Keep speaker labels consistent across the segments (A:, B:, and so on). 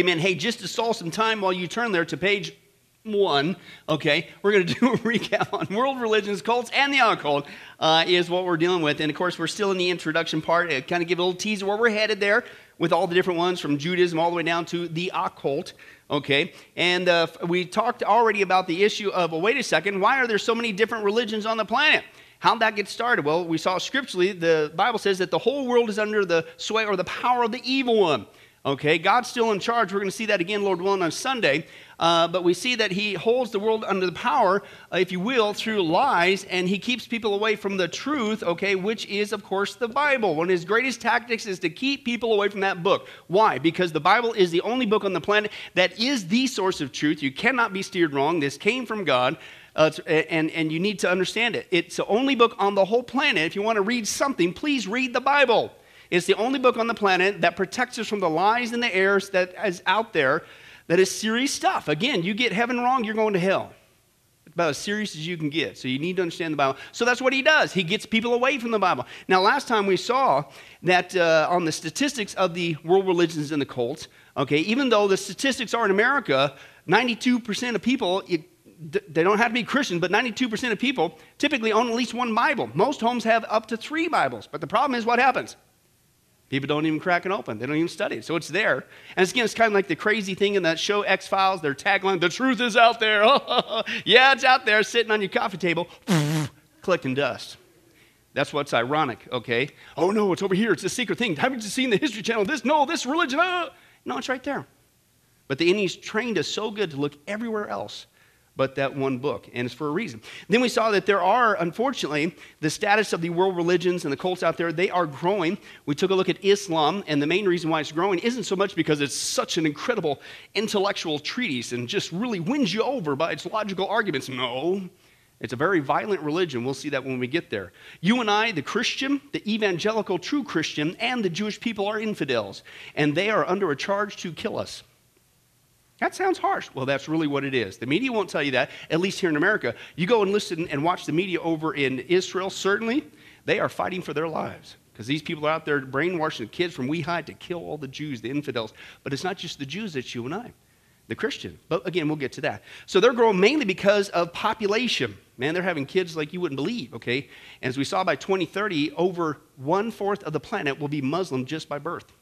A: Amen. Hey, just to solve some time while you turn there to page one, okay, we're going to do a recap on world religions, cults, and the occult uh, is what we're dealing with. And of course, we're still in the introduction part. It kind of give a little teaser where we're headed there with all the different ones from Judaism all the way down to the occult. Okay, and uh, we talked already about the issue of, well, wait a second, why are there so many different religions on the planet? How'd that get started? Well, we saw scripturally, the Bible says that the whole world is under the sway or the power of the evil one. Okay, God's still in charge. We're going to see that again, Lord willing, on Sunday. Uh, but we see that He holds the world under the power, uh, if you will, through lies, and He keeps people away from the truth, okay, which is, of course, the Bible. One of His greatest tactics is to keep people away from that book. Why? Because the Bible is the only book on the planet that is the source of truth. You cannot be steered wrong. This came from God. Uh, and, and you need to understand it. It's the only book on the whole planet. If you want to read something, please read the Bible. It's the only book on the planet that protects us from the lies and the errors that is out there that is serious stuff. Again, you get heaven wrong, you're going to hell. It's about as serious as you can get. So you need to understand the Bible. So that's what he does. He gets people away from the Bible. Now, last time we saw that uh, on the statistics of the world religions and the cults, okay, even though the statistics are in America, 92% of people, it, they don't have to be Christian, but 92% of people typically own at least one Bible. Most homes have up to three Bibles. But the problem is what happens? People don't even crack it open. They don't even study it. So it's there. And it's, again, it's kind of like the crazy thing in that show X Files. Their tagline, the truth is out there. yeah, it's out there sitting on your coffee table, collecting dust. That's what's ironic, okay? Oh, no, it's over here. It's a secret thing. Haven't you seen the History Channel? This, no, this religion. Uh. No, it's right there. But the enemy's trained us so good to look everywhere else but that one book, and it's for a reason. Then we saw that there are, unfortunately, the status of the world religions and the cults out there, they are growing. We took a look at Islam, and the main reason why it's growing isn't so much because it's such an incredible intellectual treatise and just really wins you over by its logical arguments. No. It's a very violent religion. We'll see that when we get there. You and I, the Christian, the evangelical true Christian, and the Jewish people are infidels, and they are under a charge to kill us. That sounds harsh. Well, that's really what it is. The media won't tell you that, at least here in America. You go and listen and watch the media over in Israel, certainly, they are fighting for their lives because these people are out there brainwashing the kids from Weehide to kill all the Jews, the infidels. But it's not just the Jews, it's you and I, the Christian. But again, we'll get to that. So they're growing mainly because of population. Man, they're having kids like you wouldn't believe, okay? And as we saw by 2030, over one fourth of the planet will be Muslim just by birth.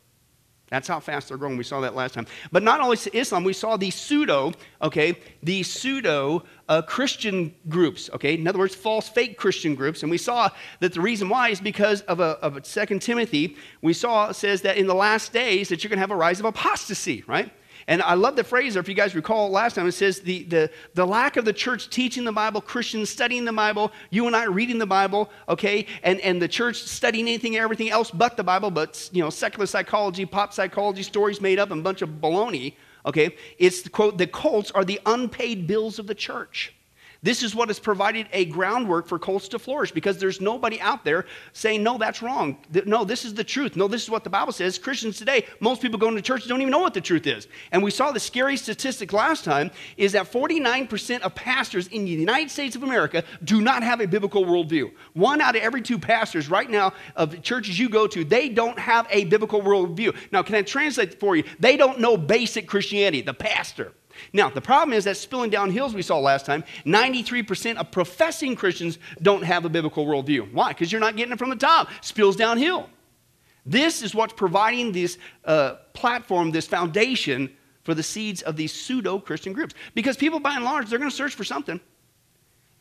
A: That's how fast they're growing. We saw that last time. But not only Islam, we saw the pseudo, okay, the pseudo uh, Christian groups, okay, in other words, false, fake Christian groups. And we saw that the reason why is because of, a, of 2 Timothy. We saw says that in the last days that you're going to have a rise of apostasy, right? And I love the phrase, or if you guys recall last time, it says the, the, the lack of the church teaching the Bible, Christians studying the Bible, you and I reading the Bible, okay, and, and the church studying anything and everything else but the Bible, but, you know, secular psychology, pop psychology, stories made up, and a bunch of baloney, okay? It's, quote, the cults are the unpaid bills of the church. This is what has provided a groundwork for cults to flourish because there's nobody out there saying, no, that's wrong. No, this is the truth. No, this is what the Bible says. Christians today, most people going to church don't even know what the truth is. And we saw the scary statistic last time is that 49% of pastors in the United States of America do not have a biblical worldview. One out of every two pastors right now of churches you go to, they don't have a biblical worldview. Now, can I translate for you? They don't know basic Christianity, the pastor. Now, the problem is that spilling down hills we saw last time, 93% of professing Christians don't have a biblical worldview. Why? Because you're not getting it from the top. Spills downhill. This is what's providing this uh, platform, this foundation for the seeds of these pseudo Christian groups. Because people, by and large, they're going to search for something.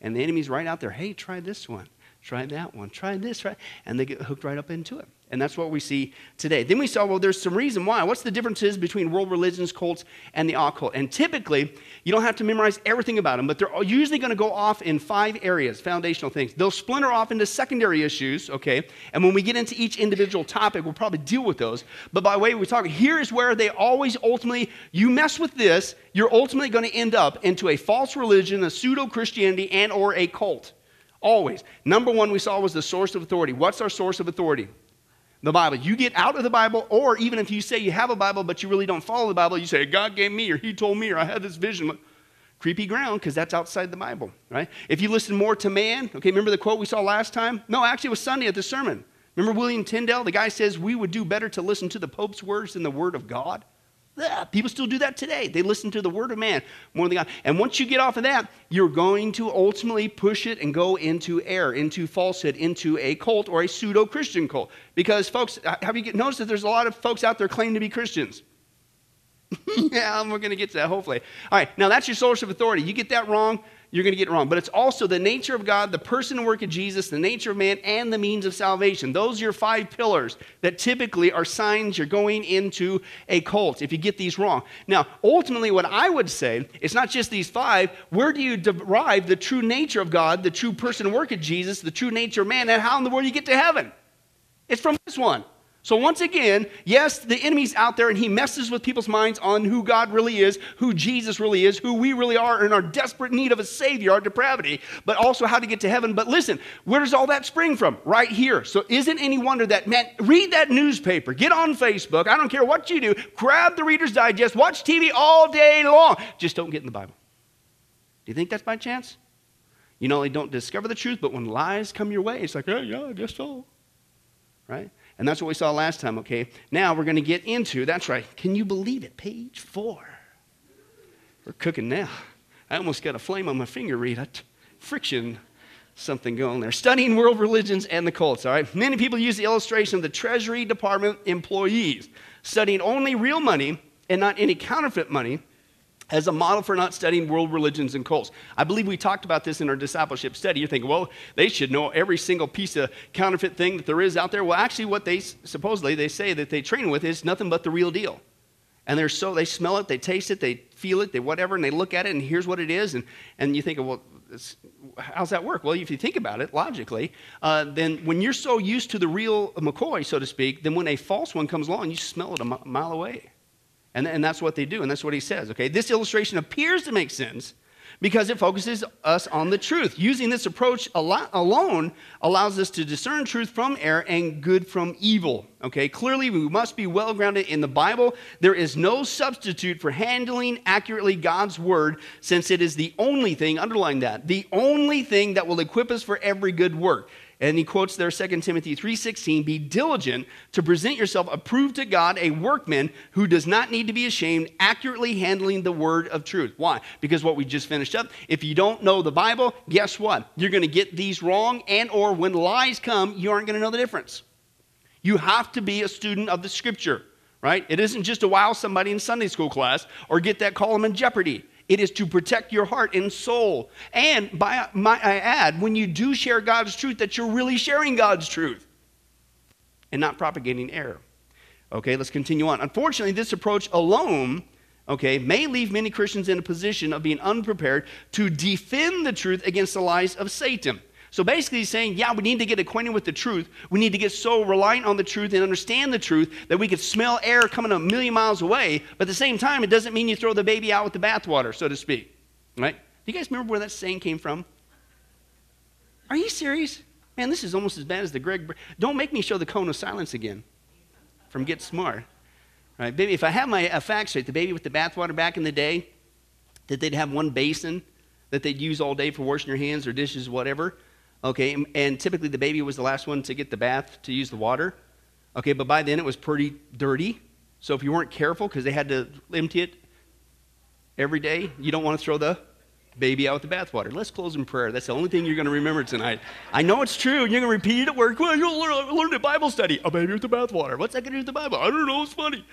A: And the enemy's right out there. Hey, try this one. Try that one. Try this. Try. And they get hooked right up into it. And that's what we see today. Then we saw, well, there's some reason why. What's the differences between world religions, cults, and the occult? And typically, you don't have to memorize everything about them, but they're usually going to go off in five areas, foundational things. They'll splinter off into secondary issues, okay? And when we get into each individual topic, we'll probably deal with those. But by the way we talk, here is where they always ultimately, you mess with this, you're ultimately going to end up into a false religion, a pseudo Christianity, and or a cult. Always. Number one we saw was the source of authority. What's our source of authority? The Bible. You get out of the Bible, or even if you say you have a Bible but you really don't follow the Bible, you say, God gave me, or He told me, or I had this vision. Creepy ground because that's outside the Bible, right? If you listen more to man, okay, remember the quote we saw last time? No, actually, it was Sunday at the sermon. Remember William Tyndale? The guy says we would do better to listen to the Pope's words than the Word of God. Ugh, people still do that today. They listen to the word of man more than God. And once you get off of that, you're going to ultimately push it and go into error, into falsehood, into a cult or a pseudo Christian cult. Because, folks, uh, have you noticed that there's a lot of folks out there claiming to be Christians? yeah, we're going to get to that hopefully. All right, now that's your source of authority. You get that wrong, you're going to get it wrong. But it's also the nature of God, the person and work of Jesus, the nature of man, and the means of salvation. Those are your five pillars that typically are signs you're going into a cult if you get these wrong. Now, ultimately, what I would say, it's not just these five. Where do you derive the true nature of God, the true person and work of Jesus, the true nature of man, and how in the world you get to heaven? It's from this one. So, once again, yes, the enemy's out there and he messes with people's minds on who God really is, who Jesus really is, who we really are, in our desperate need of a Savior, our depravity, but also how to get to heaven. But listen, where does all that spring from? Right here. So, isn't any wonder that, man, read that newspaper, get on Facebook, I don't care what you do, grab the Reader's Digest, watch TV all day long. Just don't get in the Bible. Do you think that's by chance? You know, they don't discover the truth, but when lies come your way, it's like, yeah, yeah, I guess so. Right? And that's what we saw last time, okay? Now we're going to get into, that's right, can you believe it? Page four. We're cooking now. I almost got a flame on my finger, Read Rita. Friction, something going there. Studying world religions and the cults, all right? Many people use the illustration of the Treasury Department employees studying only real money and not any counterfeit money as a model for not studying world religions and cults. I believe we talked about this in our discipleship study. You're thinking, well, they should know every single piece of counterfeit thing that there is out there. Well, actually, what they supposedly they say that they train with is nothing but the real deal. And they're so they smell it, they taste it, they feel it, they whatever, and they look at it, and here's what it is. And, and you think, well, how's that work? Well, if you think about it logically, uh, then when you're so used to the real McCoy, so to speak, then when a false one comes along, you smell it a mile away. And, and that's what they do, and that's what he says, okay? This illustration appears to make sense because it focuses us on the truth. Using this approach alone allows us to discern truth from error and good from evil. Okay, clearly we must be well grounded in the Bible. There is no substitute for handling accurately God's word since it is the only thing, underline that, the only thing that will equip us for every good work. And he quotes there 2 Timothy 3:16, "Be diligent to present yourself approved to God, a workman who does not need to be ashamed, accurately handling the word of truth." Why? Because what we just finished up, if you don't know the Bible, guess what? You're going to get these wrong and or when lies come, you aren't going to know the difference. You have to be a student of the scripture, right? It isn't just to wow somebody in Sunday school class or get that column in Jeopardy. It is to protect your heart and soul. And by my, I add, when you do share God's truth, that you're really sharing God's truth and not propagating error. Okay, let's continue on. Unfortunately, this approach alone, okay, may leave many Christians in a position of being unprepared to defend the truth against the lies of Satan. So basically, he's saying, yeah, we need to get acquainted with the truth. We need to get so reliant on the truth and understand the truth that we could smell air coming a million miles away. But at the same time, it doesn't mean you throw the baby out with the bathwater, so to speak. Right? Do you guys remember where that saying came from? Are you serious? Man, this is almost as bad as the Greg. Don't make me show the cone of silence again from Get Smart. Right, baby, if I have my uh, facts straight, the baby with the bathwater back in the day, that they'd have one basin that they'd use all day for washing your hands or dishes, whatever. Okay, and typically the baby was the last one to get the bath to use the water. Okay, but by then it was pretty dirty. So if you weren't careful, because they had to empty it every day, you don't want to throw the baby out with the bathwater. Let's close in prayer. That's the only thing you're going to remember tonight. I know it's true, and you're going to repeat it at work. Well, you'll learn, learn Bible study. A baby with the bathwater. What's that going to do with the Bible? I don't know. It's funny.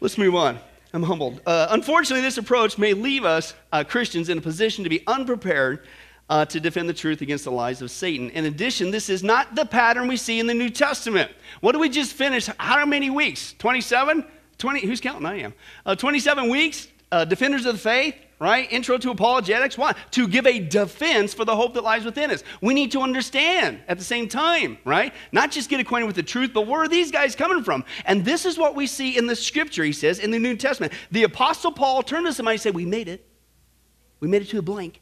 A: Let's move on. I'm humbled. Uh, unfortunately, this approach may leave us uh, Christians in a position to be unprepared uh, to defend the truth against the lies of Satan. In addition, this is not the pattern we see in the New Testament. What did we just finish? How many weeks? 27? 20, who's counting? I am. Uh, 27 weeks, uh, defenders of the faith, right? Intro to apologetics. Why? To give a defense for the hope that lies within us. We need to understand at the same time, right? Not just get acquainted with the truth, but where are these guys coming from? And this is what we see in the scripture, he says, in the New Testament. The Apostle Paul turned to somebody and said, We made it. We made it to a blank.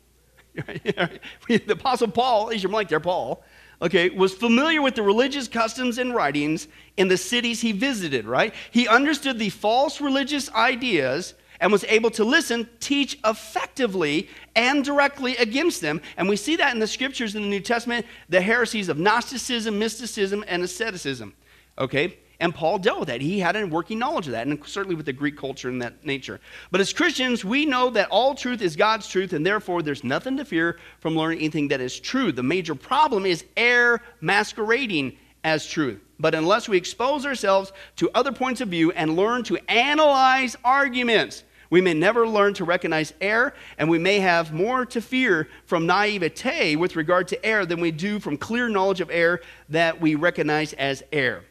A: the Apostle Paul, he's your blank there, Paul, okay, was familiar with the religious customs and writings in the cities he visited, right? He understood the false religious ideas and was able to listen, teach effectively and directly against them. And we see that in the scriptures in the New Testament the heresies of Gnosticism, mysticism, and asceticism. Okay? And Paul dealt with that. He had a working knowledge of that, and certainly with the Greek culture and that nature. But as Christians, we know that all truth is God's truth, and therefore there's nothing to fear from learning anything that is true. The major problem is error masquerading as truth. But unless we expose ourselves to other points of view and learn to analyze arguments, we may never learn to recognize error, and we may have more to fear from naivete with regard to error than we do from clear knowledge of error that we recognize as error.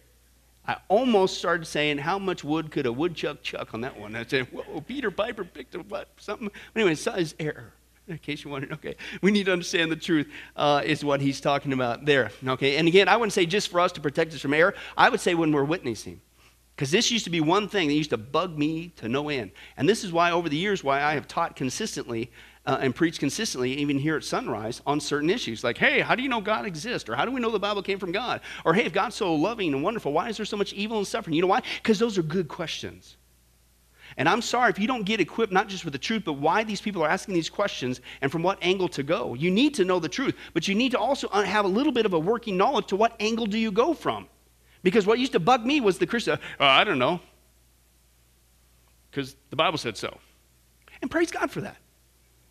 A: I almost started saying, How much wood could a woodchuck chuck on that one? I said, Whoa, Peter Piper picked a what? Something. Anyway, size error. In case you wondered, okay, we need to understand the truth, uh, is what he's talking about there. Okay, and again, I wouldn't say just for us to protect us from error, I would say when we're witnessing. Because this used to be one thing that used to bug me to no end. And this is why, over the years, why I have taught consistently uh, and preach consistently, even here at Sunrise, on certain issues. Like, hey, how do you know God exists? Or how do we know the Bible came from God? Or hey, if God's so loving and wonderful, why is there so much evil and suffering? You know why? Because those are good questions. And I'm sorry if you don't get equipped not just with the truth, but why these people are asking these questions and from what angle to go. You need to know the truth, but you need to also uh, have a little bit of a working knowledge to what angle do you go from. Because what used to bug me was the Christian, oh, I don't know, because the Bible said so. And praise God for that.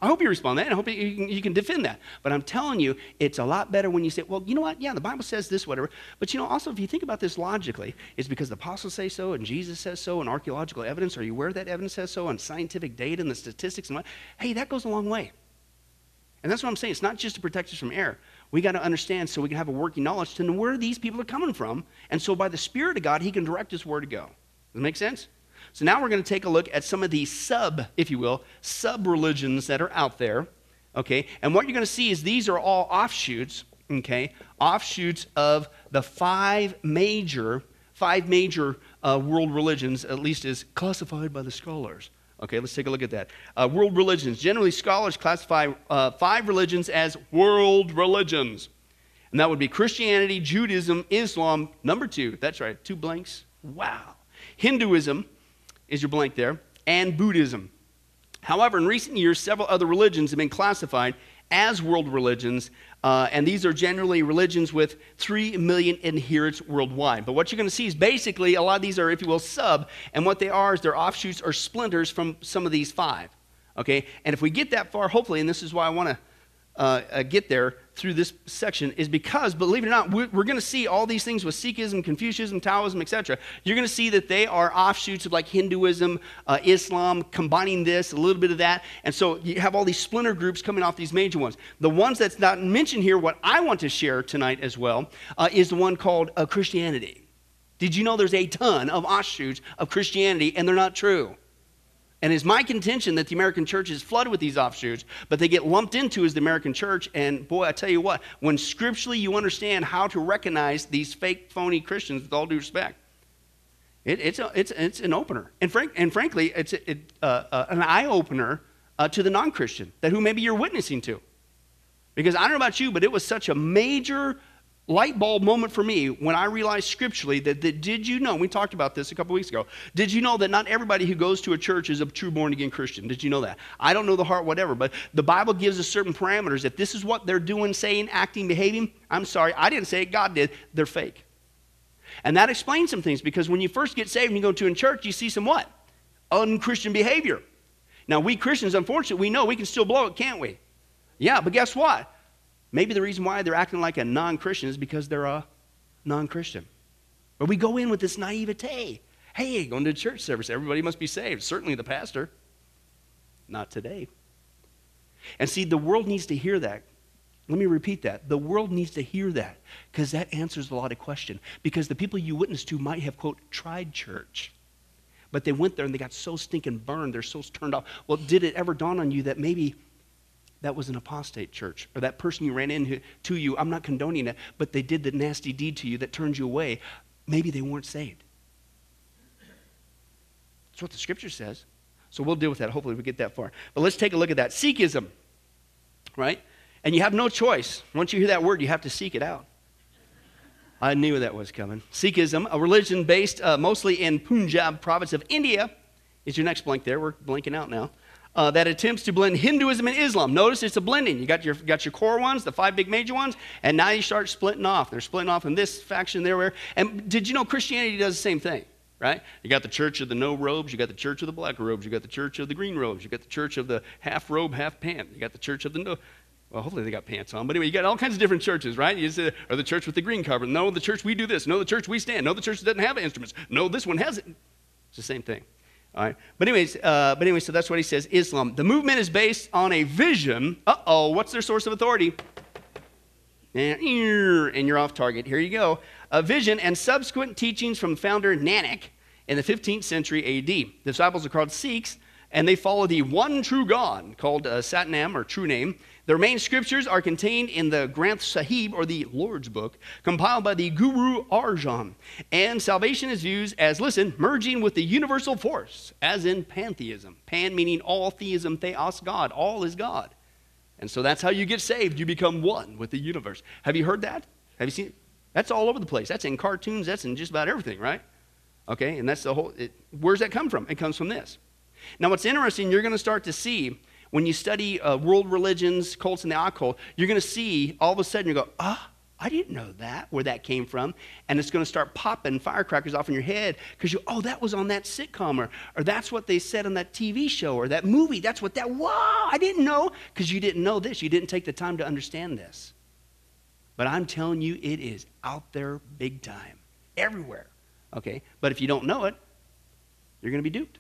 A: I hope you respond to that, and I hope you can, you can, defend that. But I'm telling you, it's a lot better when you say, well, you know what? Yeah, the Bible says this, whatever. But you know, also, if you think about this logically, it's because the apostles say so, and Jesus says so, and archaeological evidence. Are you aware that evidence says so, and scientific data and the statistics and what? Hey, that goes a long way. And that's what I'm saying. It's not just to protect us from error. We got to understand so we can have a working knowledge to know where these people are coming from. And so by the Spirit of God, He can direct us where to go. Does that make sense? So now we're going to take a look at some of these sub, if you will, sub religions that are out there. Okay? And what you're going to see is these are all offshoots, okay? Offshoots of the five major, five major uh, world religions, at least as classified by the scholars. Okay, let's take a look at that. Uh, world religions. Generally, scholars classify uh, five religions as world religions. And that would be Christianity, Judaism, Islam, number two. That's right, two blanks. Wow. Hinduism is your blank there, and Buddhism. However, in recent years, several other religions have been classified as world religions, uh, and these are generally religions with 3 million adherents worldwide. But what you're going to see is basically a lot of these are, if you will, sub, and what they are is they're offshoots or splinters from some of these five. Okay? And if we get that far, hopefully, and this is why I want to uh, uh, get there through this section is because, believe it or not, we're, going to see all these things with Sikhism, Confucianism, Taoism, etc. You're going to see that they are offshoots of like Hinduism, uh, Islam, combining this, a little bit of that. And so you have all these splinter groups coming off these major ones. The ones that's not mentioned here, what I want to share tonight as well, uh, is the one called uh, Christianity. Did you know there's a ton of offshoots of Christianity and they're not true? And it's my contention that the American church is flooded with these offshoots, but they get lumped into as the American church. And boy, I tell you what, when scripturally you understand how to recognize these fake, phony Christians, with all due respect, it, it's, a, it's, it's an opener. And, frank, and frankly, it's it, uh, uh, an eye opener uh, to the non Christian, that who maybe you're witnessing to. Because I don't know about you, but it was such a major light bulb moment for me when I realized scripturally that, that did you know, we talked about this a couple weeks ago, did you know that not everybody who goes to a church is a true born again Christian? Did you know that? I don't know the heart, whatever, but the Bible gives us certain parameters. If this is what they're doing, saying, acting, behaving, I'm sorry, I didn't say it, God did, they're fake. And that explains some things because when you first get saved and you go to a church, you see some what? Unchristian behavior. Now, we Christians, unfortunately, we know we can still blow it, can't we? Yeah, but guess what? Maybe the reason why they're acting like a non Christian is because they're a non Christian. But we go in with this naivete. Hey, going to church service, everybody must be saved. Certainly the pastor. Not today. And see, the world needs to hear that. Let me repeat that. The world needs to hear that because that answers a lot of questions. Because the people you witness to might have, quote, tried church. But they went there and they got so stinking burned, they're so turned off. Well, did it ever dawn on you that maybe that was an apostate church. Or that person you ran into to you, I'm not condoning it, but they did the nasty deed to you that turned you away. Maybe they weren't saved. That's what the scripture says. So we'll deal with that. Hopefully we get that far. But let's take a look at that. Sikhism, right? And you have no choice. Once you hear that word, you have to seek it out. I knew that was coming. Sikhism, a religion based uh, mostly in Punjab province of India, is your next blank there. We're blanking out now. Uh, that attempts to blend Hinduism and Islam. Notice it's a blending. You got your, got your core ones, the five big major ones, and now you start splitting off. They're splitting off in this faction, there, where. And did you know Christianity does the same thing? Right? You got the church of the no robes, you got the church of the black robes, you got the church of the green robes, you got the church of the half robe, half pant, you got the church of the no. Well, hopefully they got pants on. But anyway, you got all kinds of different churches, right? You say, or the church with the green cover. No, the church we do this. No, the church we stand. No, the church doesn't have instruments. No, this one has it. It's the same thing. All right. But anyways, uh, but anyway, so that's what he says. Islam. The movement is based on a vision. Uh oh. What's their source of authority? And, you're off target. Here you go. A vision and subsequent teachings from founder Nanak in the 15th century AD. The disciples are called Sikhs, and they follow the one true God called uh, Satnam or true name. Their main scriptures are contained in the Granth Sahib, or the Lord's Book, compiled by the Guru Arjan. And salvation is used as, listen, merging with the universal force, as in pantheism. Pan meaning all, theism, theos, God. All is God. And so that's how you get saved. You become one with the universe. Have you heard that? Have you seen it? That's all over the place. That's in cartoons. That's in just about everything, right? Okay, and that's the whole. It, where's that come from? It comes from this. Now, what's interesting, you're going to start to see when you study uh, world religions, cults, and the occult, you're going to see all of a sudden you go, ah, I didn't know that, where that came from. And it's going to start popping firecrackers off in your head because you, oh, that was on that sitcom, or, or that's what they said on that TV show, or that movie. That's what that, wow, I didn't know because you didn't know this. You didn't take the time to understand this. But I'm telling you, it is out there big time, everywhere. Okay? But if you don't know it, you're going to be duped.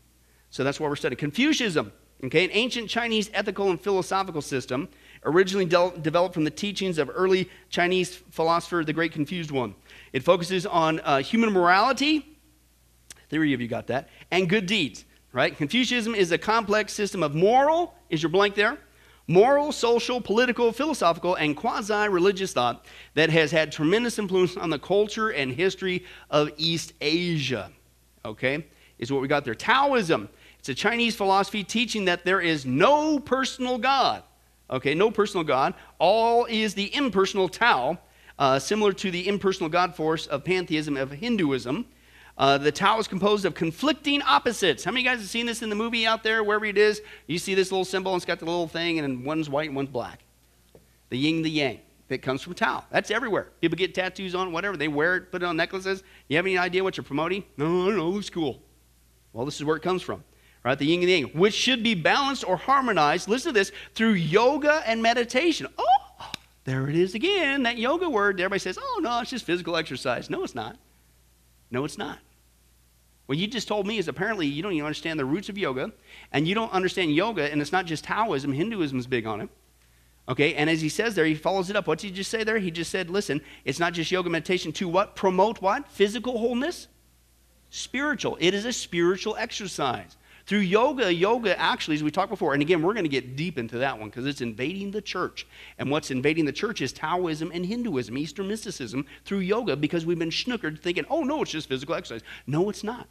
A: So that's why we're studying. Confucianism. Okay, an ancient Chinese ethical and philosophical system, originally de- developed from the teachings of early Chinese philosopher, the Great Confused One. It focuses on uh, human morality, three of you got that, and good deeds, right? Confucianism is a complex system of moral, is your blank there? Moral, social, political, philosophical, and quasi religious thought that has had tremendous influence on the culture and history of East Asia, okay? Is what we got there. Taoism it's a Chinese philosophy teaching that there is no personal God. Okay, no personal God. All is the impersonal Tao, uh, similar to the impersonal God force of pantheism of Hinduism. Uh, the Tao is composed of conflicting opposites. How many guys have seen this in the movie out there, wherever it is? You see this little symbol, and it's got the little thing, and one's white and one's black. The yin, the yang. That comes from Tao. That's everywhere. People get tattoos on, whatever. They wear it, put it on necklaces. You have any idea what you're promoting? No, I don't know. Looks cool. Well, this is where it comes from right? The yin and the yang, which should be balanced or harmonized, listen to this, through yoga and meditation. Oh, there it is again, that yoga word. Everybody says, oh, no, it's just physical exercise. No, it's not. No, it's not. What you just told me is apparently you don't even understand the roots of yoga, and you don't understand yoga, and it's not just Taoism, Hinduism is big on it. Okay, and as he says there, he follows it up. What did he just say there? He just said, listen, it's not just yoga meditation to what? Promote what? Physical wholeness? Spiritual. It is a spiritual exercise. Through yoga, yoga actually, as we talked before, and again, we're going to get deep into that one because it's invading the church. And what's invading the church is Taoism and Hinduism, Eastern mysticism, through yoga because we've been snookered thinking, oh, no, it's just physical exercise. No, it's not.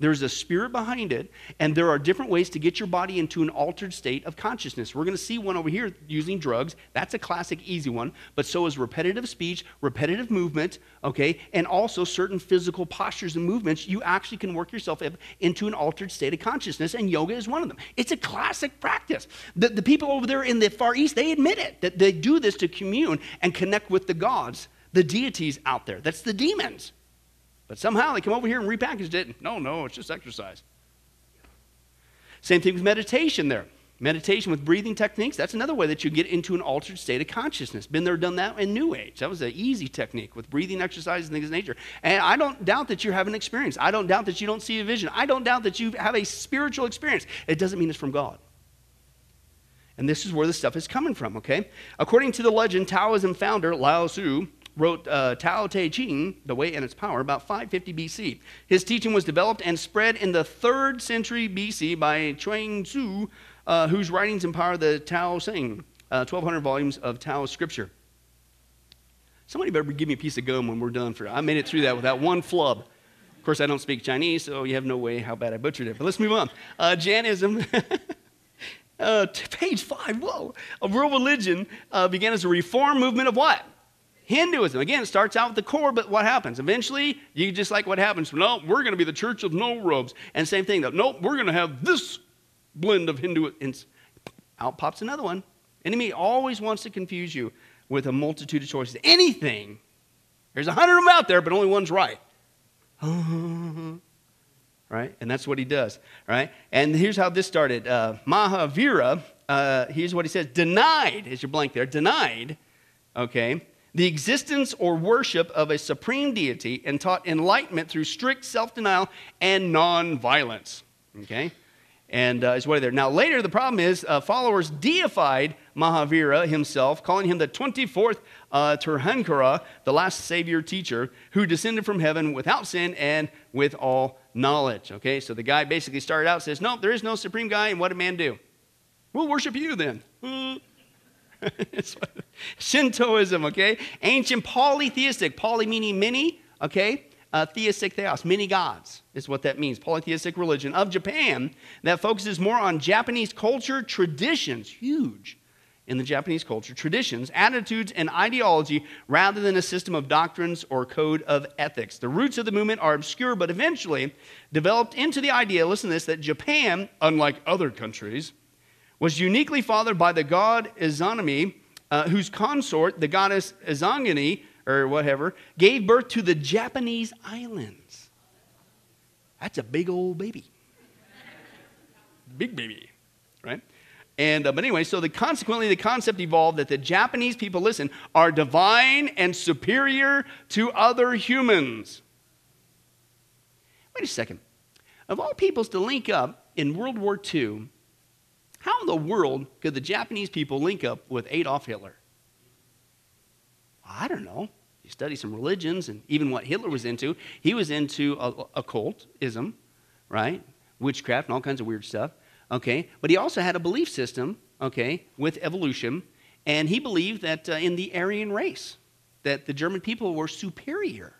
A: There's a spirit behind it, and there are different ways to get your body into an altered state of consciousness. We're going to see one over here using drugs. That's a classic, easy one. But so is repetitive speech, repetitive movement, okay, and also certain physical postures and movements. You actually can work yourself into an altered state of consciousness, and yoga is one of them. It's a classic practice. The, the people over there in the Far East, they admit it, that they do this to commune and connect with the gods, the deities out there. That's the demons. But somehow they come over here and repackaged it. No, no, it's just exercise. Same thing with meditation there. Meditation with breathing techniques, that's another way that you get into an altered state of consciousness. Been there, done that in New Age. That was an easy technique with breathing exercises and things of nature. And I don't doubt that you have an experience. I don't doubt that you don't see a vision. I don't doubt that you have a spiritual experience. It doesn't mean it's from God. And this is where the stuff is coming from, okay? According to the legend, Taoism founder Lao Tzu wrote uh, Tao Te Ching, The Way and Its Power, about 550 BC. His teaching was developed and spread in the third century BC by Chuang Tzu, uh, whose writings empower the Tao Sing, uh, 1,200 volumes of Tao scripture. Somebody better give me a piece of gum when we're done. For I made it through that without one flub. Of course, I don't speak Chinese, so you have no way how bad I butchered it. But let's move on. Uh, Jainism. Uh, page five, whoa. A world religion uh, began as a reform movement of what? Hinduism, again, starts out with the core, but what happens? Eventually, you just like what happens. No, we're going to be the church of no robes. And same thing, nope, we're going to have this blend of Hinduism. Out pops another one. Enemy always wants to confuse you with a multitude of choices. Anything. There's a hundred of them out there, but only one's right. right? And that's what he does, right? And here's how this started. Uh, Mahavira, uh, here's what he says denied, is your blank there, denied, okay, the existence or worship of a supreme deity and taught enlightenment through strict self denial and non violence, okay? And uh, is what there. Now, later, the problem is uh, followers deified Mahavira himself, calling him the 24th uh, the last savior teacher, who descended from heaven without sin and with all knowledge. Okay, so the guy basically started out says, No, there is no supreme guy, and what did man do? We'll worship you then. Shintoism, okay? Ancient polytheistic, poly meaning many, okay? Uh, theistic theos, many gods is what that means. Polytheistic religion of Japan that focuses more on Japanese culture, traditions, huge, in the Japanese culture traditions, attitudes, and ideology rather than a system of doctrines or code of ethics. The roots of the movement are obscure, but eventually developed into the idea, listen to this, that Japan, unlike other countries, was uniquely fathered by the god Izanami, uh, whose consort, the goddess Izanagi, or whatever, gave birth to the Japanese islands. That's a big old baby. big baby, right? And, uh, but anyway, so the, consequently, the concept evolved that the Japanese people, listen, are divine and superior to other humans. Wait a second. Of all peoples to link up in World War II, how in the world could the Japanese people link up with Adolf Hitler? I don't know. You study some religions and even what Hitler was into. He was into occultism, right? Witchcraft and all kinds of weird stuff okay? But he also had a belief system, okay, with evolution, and he believed that uh, in the Aryan race, that the German people were superior.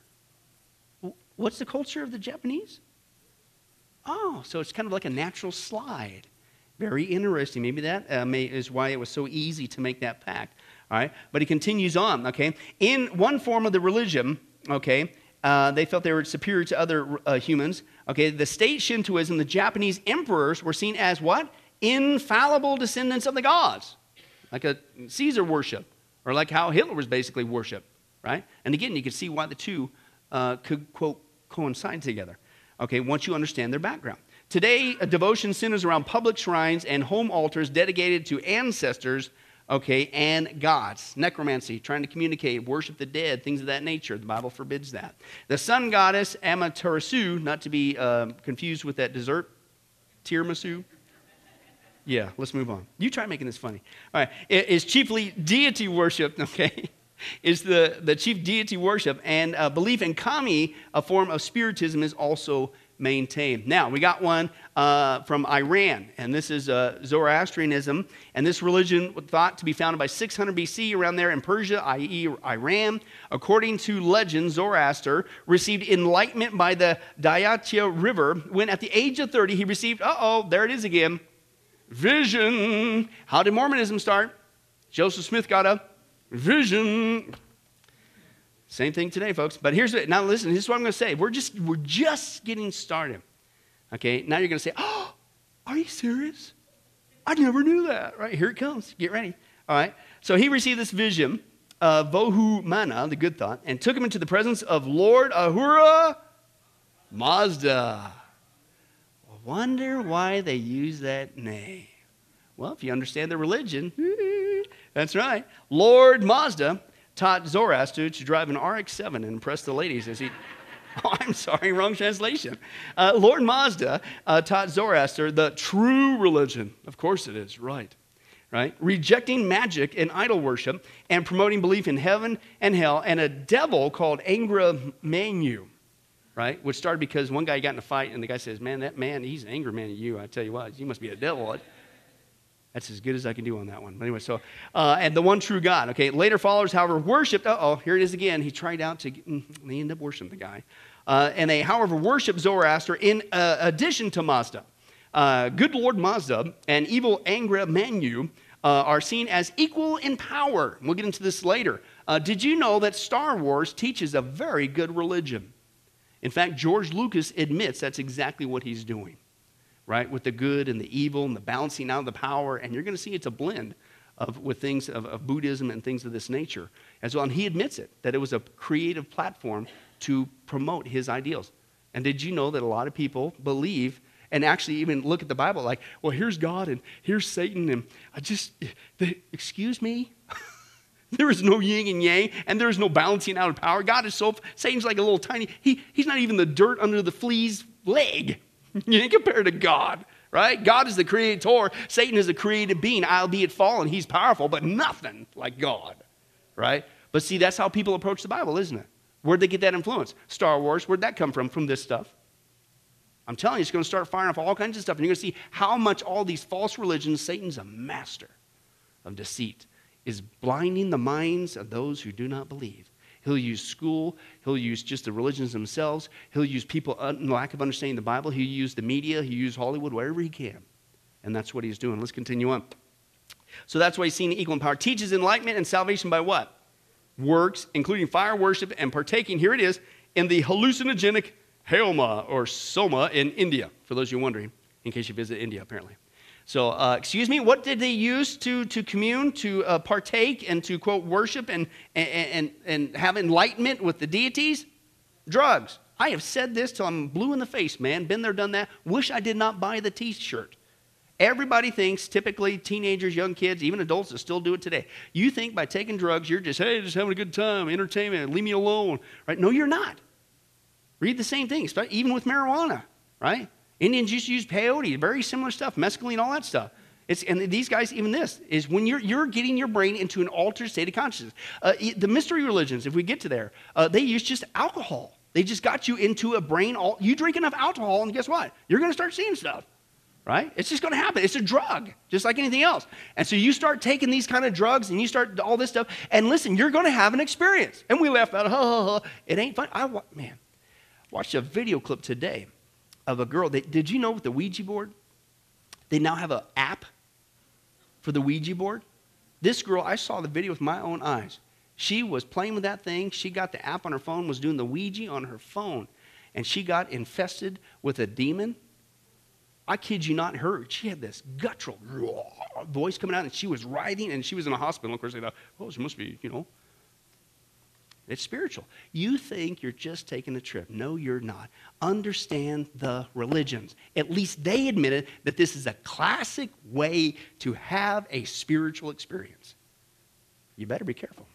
A: What's the culture of the Japanese? Oh, so it's kind of like a natural slide. Very interesting. Maybe that uh, may, is why it was so easy to make that pact. All right, but he continues on. Okay, in one form of the religion, okay, uh, they felt they were superior to other uh, humans. Okay, the state Shintoism, the Japanese emperors were seen as what? Infallible descendants of the gods, like a Caesar worship, or like how Hitler was basically worshiped, right? And again, you can see why the two uh, could, quote, coincide together. Okay, once you understand their background. Today, devotion centers around public shrines and home altars dedicated to ancestors okay, and gods. Necromancy, trying to communicate, worship the dead, things of that nature. The Bible forbids that. The sun goddess, Amaterasu, not to be uh, confused with that dessert, tiramisu. Yeah, let's move on. You try making this funny. All right, it is chiefly deity worship, okay? is the, the chief deity worship, and uh, belief in kami, a form of spiritism, is also maintained. Now, we got one uh, from Iran, and this is uh, Zoroastrianism. And this religion was thought to be founded by 600 BC around there in Persia, i.e., Iran. According to legend, Zoroaster received enlightenment by the Dayatya River when, at the age of 30, he received, uh oh, there it is again, vision. How did Mormonism start? Joseph Smith got a vision. Same thing today, folks. But here's what, now listen, this is what I'm going to say. We're just, we're just getting started. Okay, now you're going to say, oh, are you serious? I never knew that. Right, here it comes. Get ready. All right. So he received this vision of Vohu Mana, the good thought, and took him into the presence of Lord Ahura Mazda. Wonder why they use that name. Well, if you understand the religion, that's right. Lord Mazda taught Zoroaster to drive an RX 7 and impress the ladies as he. Oh, I'm sorry, wrong translation. Uh, Lord Mazda uh, taught Zoroaster the true religion. Of course it is, right. Right? Rejecting magic and idol worship and promoting belief in heaven and hell and a devil called Angra Mainyu, right? Which started because one guy got in a fight and the guy says, Man, that man, he's Angra Mainyu. I tell you what, you must be a devil. That's as good as I can do on that one. But anyway, so, uh, and the one true God, okay? Later followers, however, worshiped, oh, here it is again. He tried out to, mm, they end up worshiping the guy. Uh, and they, however, worship Zoroaster in uh, addition to Mazda. Uh, good Lord Mazda and evil Angra Manu uh, are seen as equal in power. We'll get into this later. Uh, did you know that Star Wars teaches a very good religion? In fact, George Lucas admits that's exactly what he's doing right? With the good and the evil and the balancing out of the power. And you're going to see it's a blend of, with things of, of Buddhism and things of this nature as well. And he admits it, that it was a creative platform to promote his ideals. And did you know that a lot of people believe and actually even look at the Bible like, well, here's God and here's Satan, and I just, excuse me? there is no yin and yang, and there is no balancing out of power. God is so, Satan's like a little tiny, he, he's not even the dirt under the flea's leg you ain't compared to God, right? God is the creator, Satan is a created being, albeit fallen. He's powerful, but nothing like God, right? But see, that's how people approach the Bible, isn't it? Where'd they get that influence? Star Wars, where'd that come from? From this stuff. I'm telling you, it's going to start firing off all kinds of stuff. And you're going to see how much all these false religions, Satan's a master of deceit, is blinding the minds of those who do not believe. He'll use school. He'll use just the religions themselves. He'll use people in lack of understanding the Bible. He'll use the media. He'll use Hollywood, wherever he can. And that's what he's doing. Let's continue on. So that's why he's seen equal in power. Teaches enlightenment and salvation by what? Works, including fire worship and partaking, here it is, in the hallucinogenic Homa or Soma in India, for those of you wondering, in case you visit India, apparently. So, uh, excuse me, what did they use to, to commune, to uh, partake, and to, quote, worship and, and, and, and have enlightenment with the deities? Drugs. I have said this till I'm blue in the face, man. Been there, done that. Wish I did not buy the t shirt. Everybody thinks, typically teenagers, young kids, even adults that still do it today. You think by taking drugs, you're just, hey, just having a good time, entertainment, leave me alone. Right? No, you're not. Read the same thing, even with marijuana, right? Indians used to use peyote, very similar stuff, mescaline, all that stuff. It's, and these guys, even this, is when you're, you're getting your brain into an altered state of consciousness. Uh, the mystery religions, if we get to there, uh, they use just alcohol. They just got you into a brain. All, you drink enough alcohol, and guess what? You're going to start seeing stuff, right? It's just going to happen. It's a drug, just like anything else. And so you start taking these kind of drugs, and you start all this stuff, and listen, you're going to have an experience. And we laugh about it. Ha, ha, ha. It ain't fun. I, man, watched a video clip today of a girl. That, did you know with the Ouija board, they now have an app for the Ouija board? This girl, I saw the video with my own eyes. She was playing with that thing. She got the app on her phone, was doing the Ouija on her phone, and she got infested with a demon. I kid you not, her, she had this guttural voice coming out, and she was writhing, and she was in a hospital. Of course, they thought, oh, she must be, you know, it's spiritual. You think you're just taking a trip. No, you're not. Understand the religions. At least they admitted that this is a classic way to have a spiritual experience. You better be careful.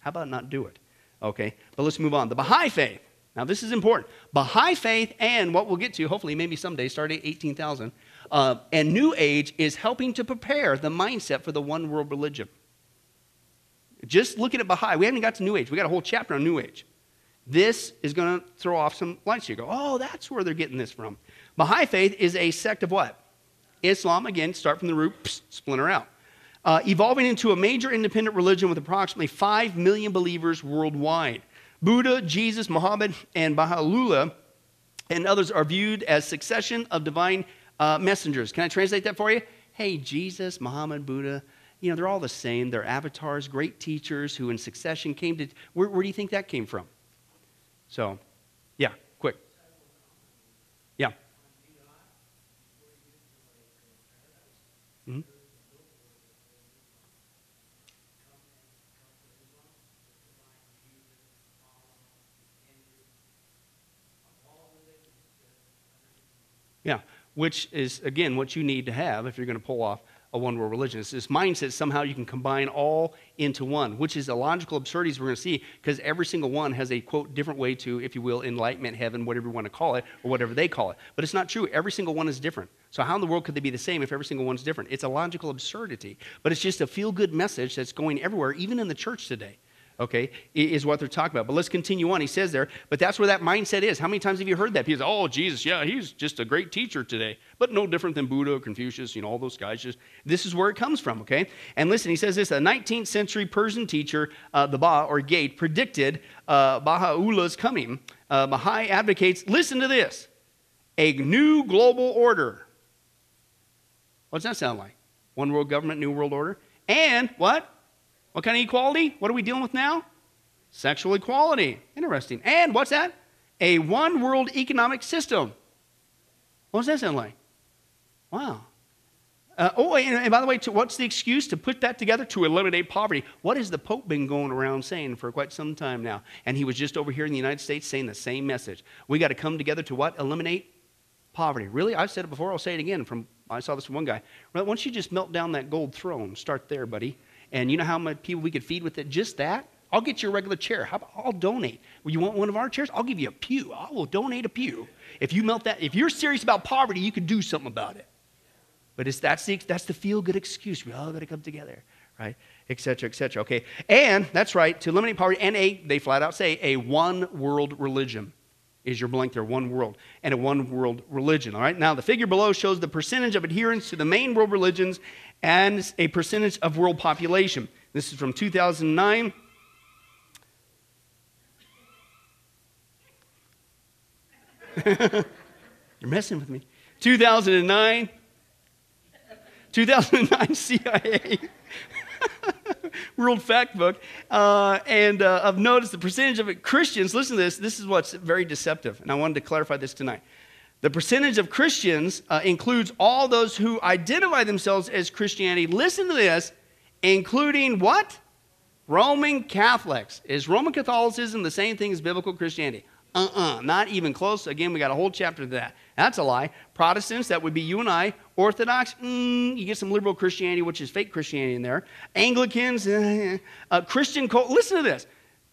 A: How about not do it? Okay, but let's move on. The Baha'i faith. Now, this is important. Baha'i faith and what we'll get to, hopefully, maybe someday, starting at 18,000, uh, and New Age is helping to prepare the mindset for the one world religion. Just looking at Baha'i, we haven't got to New Age. We got a whole chapter on New Age. This is going to throw off some lights. You go, oh, that's where they're getting this from. Baha'i faith is a sect of what? Islam, again, start from the root, pss, splinter out. Uh, evolving into a major independent religion with approximately 5 million believers worldwide. Buddha, Jesus, Muhammad, and Baha'u'llah and others are viewed as succession of divine uh, messengers. Can I translate that for you? Hey, Jesus, Muhammad, Buddha, you know, they're all the same. They're avatars, great teachers who in succession came to. Where, where do you think that came from? So, yeah, quick. Yeah. Mm-hmm. Yeah, which is, again, what you need to have if you're going to pull off a one world religion. It's this mindset somehow you can combine all into one, which is a logical absurdity we're going to see because every single one has a quote different way to, if you will, enlightenment, heaven, whatever you want to call it, or whatever they call it. But it's not true. Every single one is different. So, how in the world could they be the same if every single one's different? It's a logical absurdity, but it's just a feel good message that's going everywhere, even in the church today okay, is what they're talking about. But let's continue on. He says there, but that's where that mindset is. How many times have you heard that? People say, oh, Jesus, yeah, he's just a great teacher today, but no different than Buddha Confucius, you know, all those guys. Just This is where it comes from, okay? And listen, he says this a 19th century Persian teacher, uh, the Bab or Gate, predicted uh, Baha'u'llah's coming. Uh, Baha'i advocates, listen to this, a new global order. What's that sound like? One world government, new world order. And what? What kind of equality? What are we dealing with now? Sexual equality. Interesting. And what's that? A one world economic system. What does that sound like? Wow. Uh, oh, and, and, by the way, to, what's the excuse to put that together? To eliminate poverty. What has the Pope been going around saying for quite some time now? And he was just over here in the United States saying the same message. We got to come together to what? Eliminate poverty. Really? I've said it before, I'll say it again. From I saw this from one guy. Well, once you just melt down that gold throne, start there, buddy. And you know how many people we could feed with it? Just that? I'll get you a regular chair. How about I'll donate? Well, you want one of our chairs? I'll give you a pew. I will donate a pew. If you melt that, if you're serious about poverty, you can do something about it. But it's, that's the, that's the feel good excuse. We all got to come together, right? Et cetera, et cetera. Okay. And that's right, to eliminate poverty and a, they flat out say, a one world religion is your blank there, one world, and a one world religion. All right. Now, the figure below shows the percentage of adherence to the main world religions and a percentage of world population. This is from 2009. You're messing with me. 2009, 2009 CIA World Fact Book. Uh, and uh, I've noticed the percentage of Christians, listen to this, this is what's very deceptive, and I wanted to clarify this tonight. The percentage of Christians uh, includes all those who identify themselves as Christianity. Listen to this, including what? Roman Catholics. Is Roman Catholicism the same thing as biblical Christianity? Uh uh-uh, uh, not even close. Again, we got a whole chapter to that. That's a lie. Protestants, that would be you and I. Orthodox, mm, you get some liberal Christianity, which is fake Christianity in there. Anglicans, uh, uh, Christian cult. Listen to this.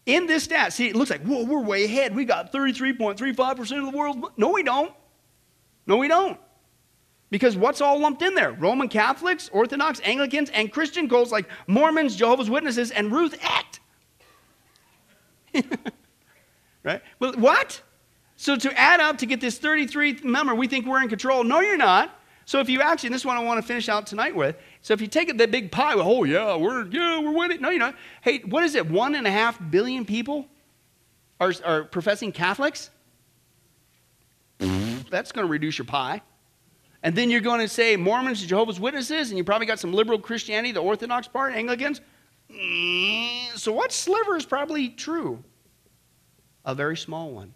A: In this stat, see, it looks like, whoa, we're way ahead. We got 33.35% of the world. No, we don't. No, we don't. Because what's all lumped in there? Roman Catholics, Orthodox, Anglicans, and Christian cults like Mormons, Jehovah's Witnesses, and Ruth Act. right? Well, what? So to add up to get this 33 number, we think we're in control. No, you're not. So if you actually, and this is what I want to finish out tonight with. So if you take that big pie, well, oh yeah, we're yeah, we're winning. No, you're not. Hey, what is it? One and a half billion people are, are professing Catholics? That's going to reduce your pie. And then you're going to say Mormons, Jehovah's Witnesses, and you probably got some liberal Christianity, the Orthodox part, Anglicans. Mm, so what sliver is probably true? A very small one.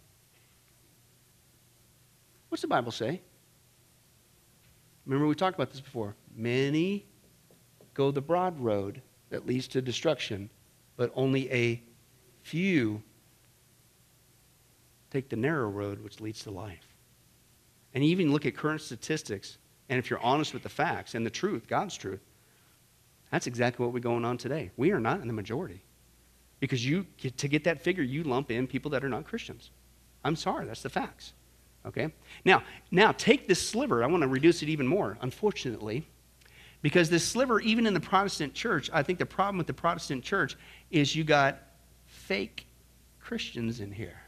A: What's the Bible say? Remember, we talked about this before. Many go the broad road that leads to destruction, but only a few take the narrow road which leads to life. And even look at current statistics, and if you're honest with the facts and the truth, God's truth, that's exactly what we're going on today. We are not in the majority. Because you get, to get that figure, you lump in people that are not Christians. I'm sorry, that's the facts. Okay? Now, now take this sliver. I want to reduce it even more, unfortunately, because this sliver, even in the Protestant church, I think the problem with the Protestant church is you got fake Christians in here.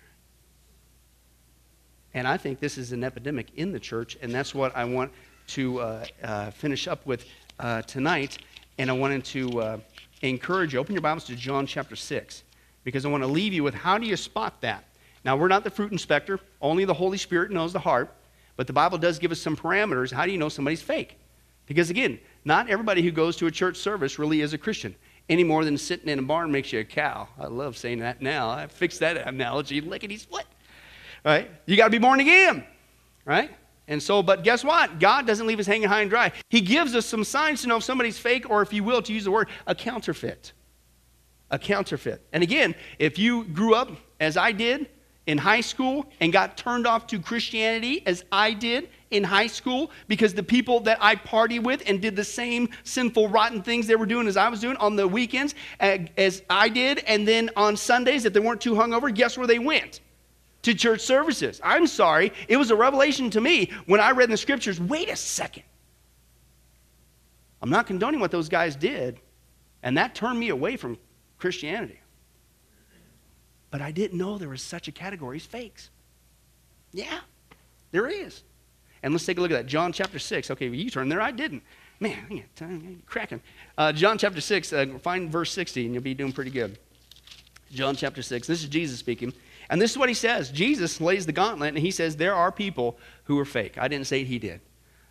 A: And I think this is an epidemic in the church, and that's what I want to uh, uh, finish up with uh, tonight. And I wanted to uh, encourage you, open your Bibles to John chapter 6, because I want to leave you with how do you spot that? Now, we're not the fruit inspector, only the Holy Spirit knows the heart, but the Bible does give us some parameters. How do you know somebody's fake? Because again, not everybody who goes to a church service really is a Christian any more than sitting in a barn makes you a cow. I love saying that now. I fixed that analogy, lickety split. Right? You got to be born again. Right? And so, but guess what? God doesn't leave us hanging high and dry. He gives us some signs to know if somebody's fake or, if you will, to use the word, a counterfeit. A counterfeit. And again, if you grew up as I did, in high school and got turned off to Christianity as I did in high school because the people that I partied with and did the same sinful, rotten things they were doing as I was doing on the weekends as I did. And then on Sundays, if they weren't too hungover, guess where they went? To church services. I'm sorry. It was a revelation to me when I read in the scriptures wait a second. I'm not condoning what those guys did, and that turned me away from Christianity. But I didn't know there was such a category as fakes. Yeah, there is. And let's take a look at that. John chapter 6. Okay, well, you turn there. I didn't. Man, I'm cracking. Uh, John chapter 6, uh, find verse 60, and you'll be doing pretty good. John chapter 6. This is Jesus speaking. And this is what he says Jesus lays the gauntlet, and he says, There are people who are fake. I didn't say he did.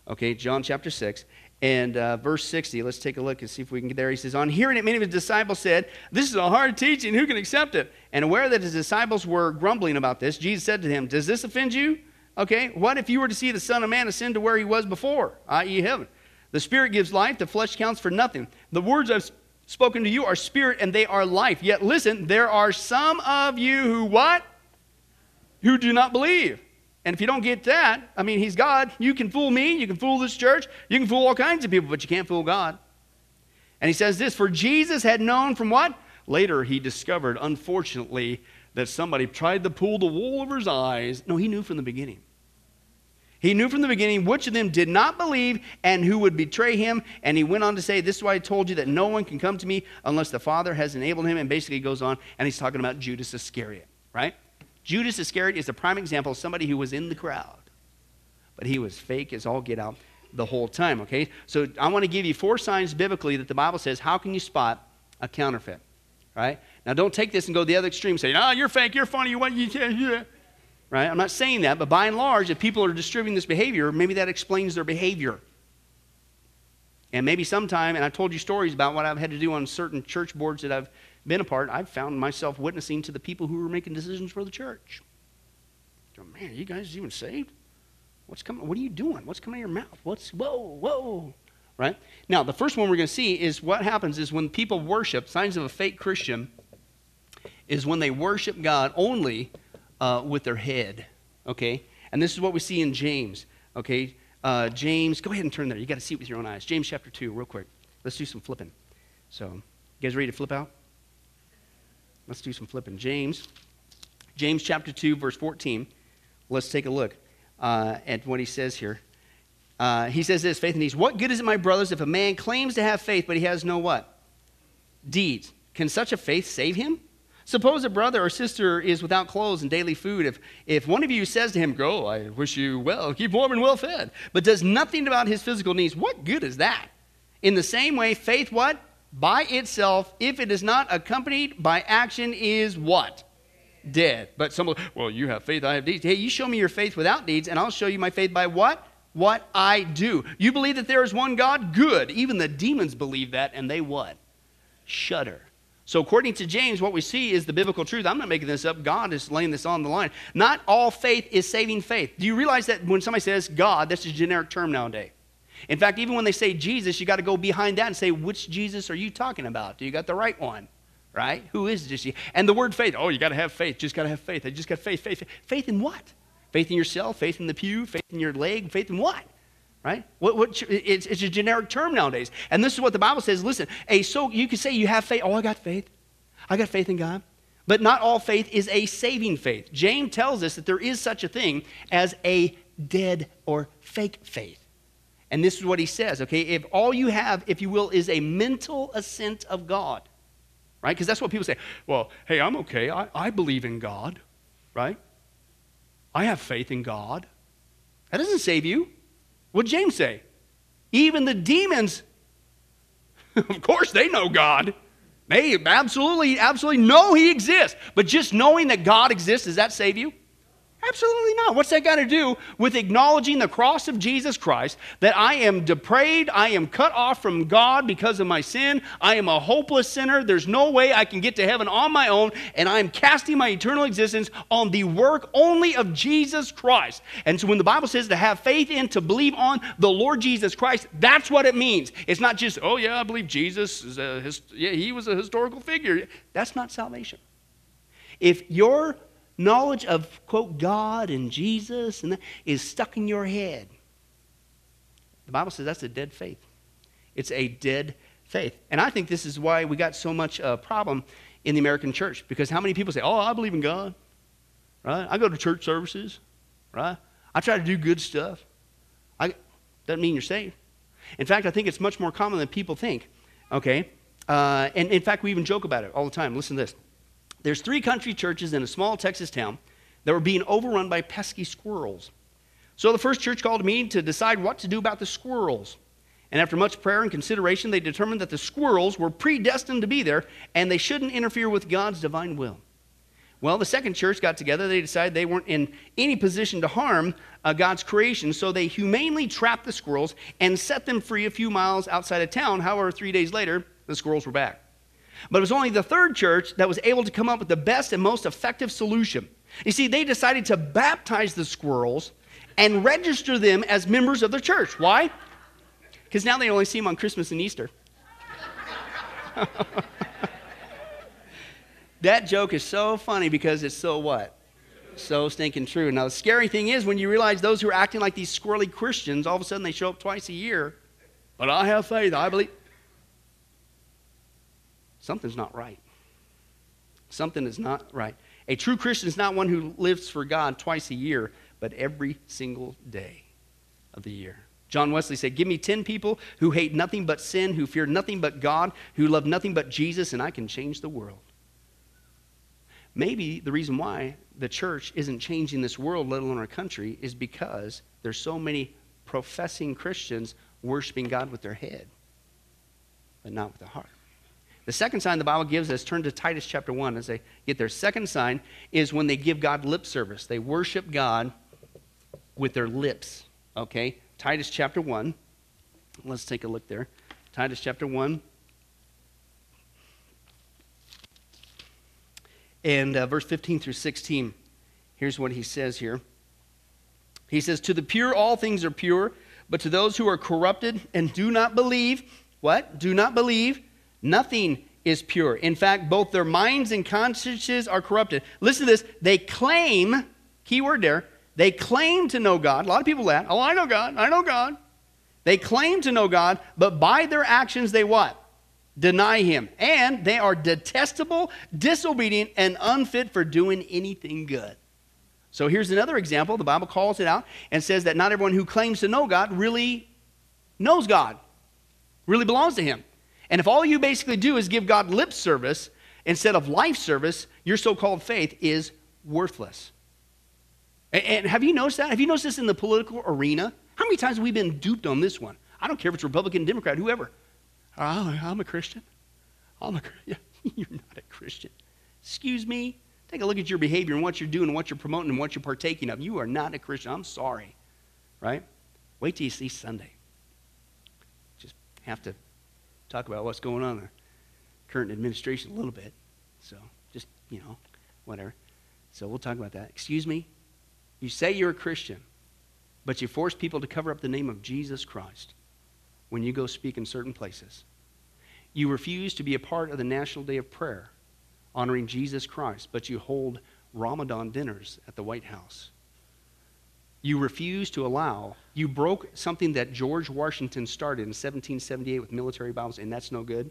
A: Okay, John chapter 6. And uh, verse 60, let's take a look and see if we can get there. He says, On hearing it, many of his disciples said, This is a hard teaching. Who can accept it? And aware that his disciples were grumbling about this, Jesus said to him, Does this offend you? Okay, what if you were to see the Son of Man ascend to where he was before, i.e., heaven? The Spirit gives life, the flesh counts for nothing. The words I've spoken to you are spirit and they are life. Yet listen, there are some of you who what? Who do not believe. And if you don't get that, I mean, he's God. You can fool me, you can fool this church, you can fool all kinds of people, but you can't fool God. And he says this For Jesus had known from what? Later, he discovered, unfortunately, that somebody tried to pull the wool over his eyes. No, he knew from the beginning. He knew from the beginning which of them did not believe and who would betray him. And he went on to say, This is why I told you that no one can come to me unless the Father has enabled him. And basically he goes on and he's talking about Judas Iscariot, right? Judas Iscariot is a prime example of somebody who was in the crowd, but he was fake as all get out the whole time, okay? So I want to give you four signs biblically that the Bible says how can you spot a counterfeit, right? Now don't take this and go the other extreme, saying, oh, ah, you're fake, you're funny, you want you yeah. Right? I'm not saying that, but by and large, if people are distributing this behavior, maybe that explains their behavior. And maybe sometime, and I've told you stories about what I've had to do on certain church boards that I've been a part, I've found myself witnessing to the people who were making decisions for the church. Man, you guys even saved? What's coming? What are you doing? What's coming out of your mouth? What's whoa, whoa? Right? Now, the first one we're going to see is what happens is when people worship, signs of a fake Christian is when they worship God only uh, with their head. Okay? And this is what we see in James. Okay? Uh, James, go ahead and turn there. You got to see it with your own eyes. James chapter 2, real quick. Let's do some flipping. So, you guys ready to flip out? Let's do some flipping. James, James chapter 2, verse 14. Let's take a look uh, at what he says here. Uh, he says this faith and deeds. What good is it, my brothers, if a man claims to have faith, but he has no what? Deeds. Can such a faith save him? Suppose a brother or sister is without clothes and daily food. If, if one of you says to him, Go, I wish you well, keep warm and well fed, but does nothing about his physical needs, what good is that? In the same way, faith, what? By itself, if it is not accompanied by action, is what? Dead. But some, well, you have faith, I have deeds. Hey, you show me your faith without deeds, and I'll show you my faith by what? What I do. You believe that there is one God? Good. Even the demons believe that, and they what? Shudder. So, according to James, what we see is the biblical truth. I'm not making this up. God is laying this on the line. Not all faith is saving faith. Do you realize that when somebody says God, that's a generic term nowadays? In fact, even when they say Jesus, you got to go behind that and say, which Jesus are you talking about? Do you got the right one? Right? Who is this? Jesus? And the word faith, oh, you got to have faith. Just got to have faith. I just got faith, faith, faith. Faith in what? Faith in yourself, faith in the pew, faith in your leg, faith in what? Right? What, what, it's, it's a generic term nowadays. And this is what the Bible says. Listen, a, so you can say you have faith. Oh, I got faith. I got faith in God. But not all faith is a saving faith. James tells us that there is such a thing as a dead or fake faith. And this is what he says, okay? If all you have, if you will, is a mental assent of God, right? Because that's what people say. Well, hey, I'm okay. I, I believe in God, right? I have faith in God. That doesn't save you. What did James say? Even the demons, of course, they know God. They absolutely, absolutely know He exists. But just knowing that God exists, does that save you? Absolutely not. What's that got to do with acknowledging the cross of Jesus Christ that I am depraved, I am cut off from God because of my sin, I am a hopeless sinner, there's no way I can get to heaven on my own, and I am casting my eternal existence on the work only of Jesus Christ. And so when the Bible says to have faith in, to believe on the Lord Jesus Christ, that's what it means. It's not just, oh yeah, I believe Jesus is a, yeah, he was a historical figure. That's not salvation. If your knowledge of, quote, God and Jesus and that is stuck in your head. The Bible says that's a dead faith. It's a dead faith. And I think this is why we got so much uh, problem in the American church. Because how many people say, oh, I believe in God, right? I go to church services, right? I try to do good stuff. I, doesn't mean you're saved. In fact, I think it's much more common than people think, okay? Uh, and in fact, we even joke about it all the time. Listen to this. There's three country churches in a small Texas town that were being overrun by pesky squirrels. So the first church called meeting to decide what to do about the squirrels. And after much prayer and consideration, they determined that the squirrels were predestined to be there and they shouldn't interfere with God's divine will. Well, the second church got together. They decided they weren't in any position to harm uh, God's creation, so they humanely trapped the squirrels and set them free a few miles outside of town. However, three days later, the squirrels were back. But it was only the third church that was able to come up with the best and most effective solution. You see, they decided to baptize the squirrels and register them as members of the church. Why? Because now they only see them on Christmas and Easter. that joke is so funny because it's so what? So stinking true. Now, the scary thing is when you realize those who are acting like these squirrely Christians, all of a sudden they show up twice a year. But I have faith. I believe. Something's not right. Something is not right. A true Christian is not one who lives for God twice a year, but every single day of the year. John Wesley said, Give me 10 people who hate nothing but sin, who fear nothing but God, who love nothing but Jesus, and I can change the world. Maybe the reason why the church isn't changing this world, let alone our country, is because there's so many professing Christians worshiping God with their head, but not with their heart. The second sign the Bible gives us, turn to Titus chapter 1 as they get their second sign, is when they give God lip service. They worship God with their lips. Okay? Titus chapter 1. Let's take a look there. Titus chapter 1. And uh, verse 15 through 16. Here's what he says here. He says, To the pure, all things are pure, but to those who are corrupted and do not believe, what? Do not believe, nothing is pure. In fact, both their minds and consciences are corrupted. Listen to this. They claim, key word there, they claim to know God. A lot of people that. Oh, I know God. I know God. They claim to know God, but by their actions, they what? Deny Him. And they are detestable, disobedient, and unfit for doing anything good. So here's another example. The Bible calls it out and says that not everyone who claims to know God really knows God, really belongs to Him. And if all you basically do is give God lip service instead of life service, your so called faith is worthless. And, have you noticed that? Have you noticed this in the political arena? How many times have we been duped on this one? I don't care if it's Republican, Democrat, whoever. Oh, I'm a Christian. I'm a yeah, You're not a Christian. Excuse me. Take a look at your behavior and what you're doing and what you're promoting and what you're partaking of. You are not a Christian. I'm sorry. Right? Wait till you see Sunday. Just have to talk about what's going on in the current administration a little bit. So just, you know, whatever. So we'll talk about that. Excuse me? You say you're a Christian, but you force people to cover up the name of Jesus Christ when you go speak in certain places. You refuse to be a part of the National Day of Prayer honoring Jesus Christ, but you hold Ramadan dinners at the White House. You refuse to allow, you broke something that George Washington started in 1778 with military Bibles, and that's no good.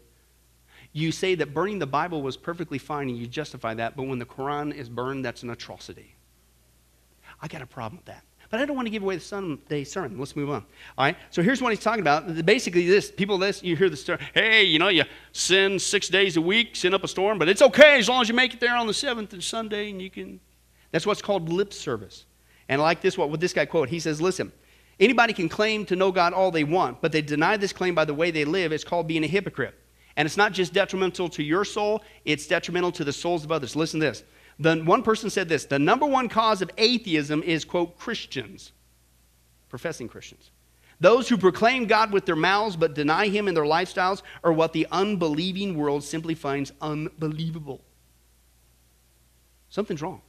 A: You say that burning the Bible was perfectly fine and you justify that, but when the Quran is burned, that's an atrocity. I got a problem with that. But I don't want to give away the Sunday sermon. Let's move on. All right. So here's what he's talking about. Basically, this people, this you hear the story. Hey, you know, you sin six days a week, sin up a storm, but it's okay as long as you make it there on the seventh and Sunday, and you can. That's what's called lip service. And I like this, what would this guy quote? He says, "Listen, anybody can claim to know God all they want, but they deny this claim by the way they live. It's called being a hypocrite. And it's not just detrimental to your soul; it's detrimental to the souls of others. Listen to this." The, one person said this the number one cause of atheism is, quote, Christians, professing Christians. Those who proclaim God with their mouths but deny Him in their lifestyles are what the unbelieving world simply finds unbelievable. Something's wrong.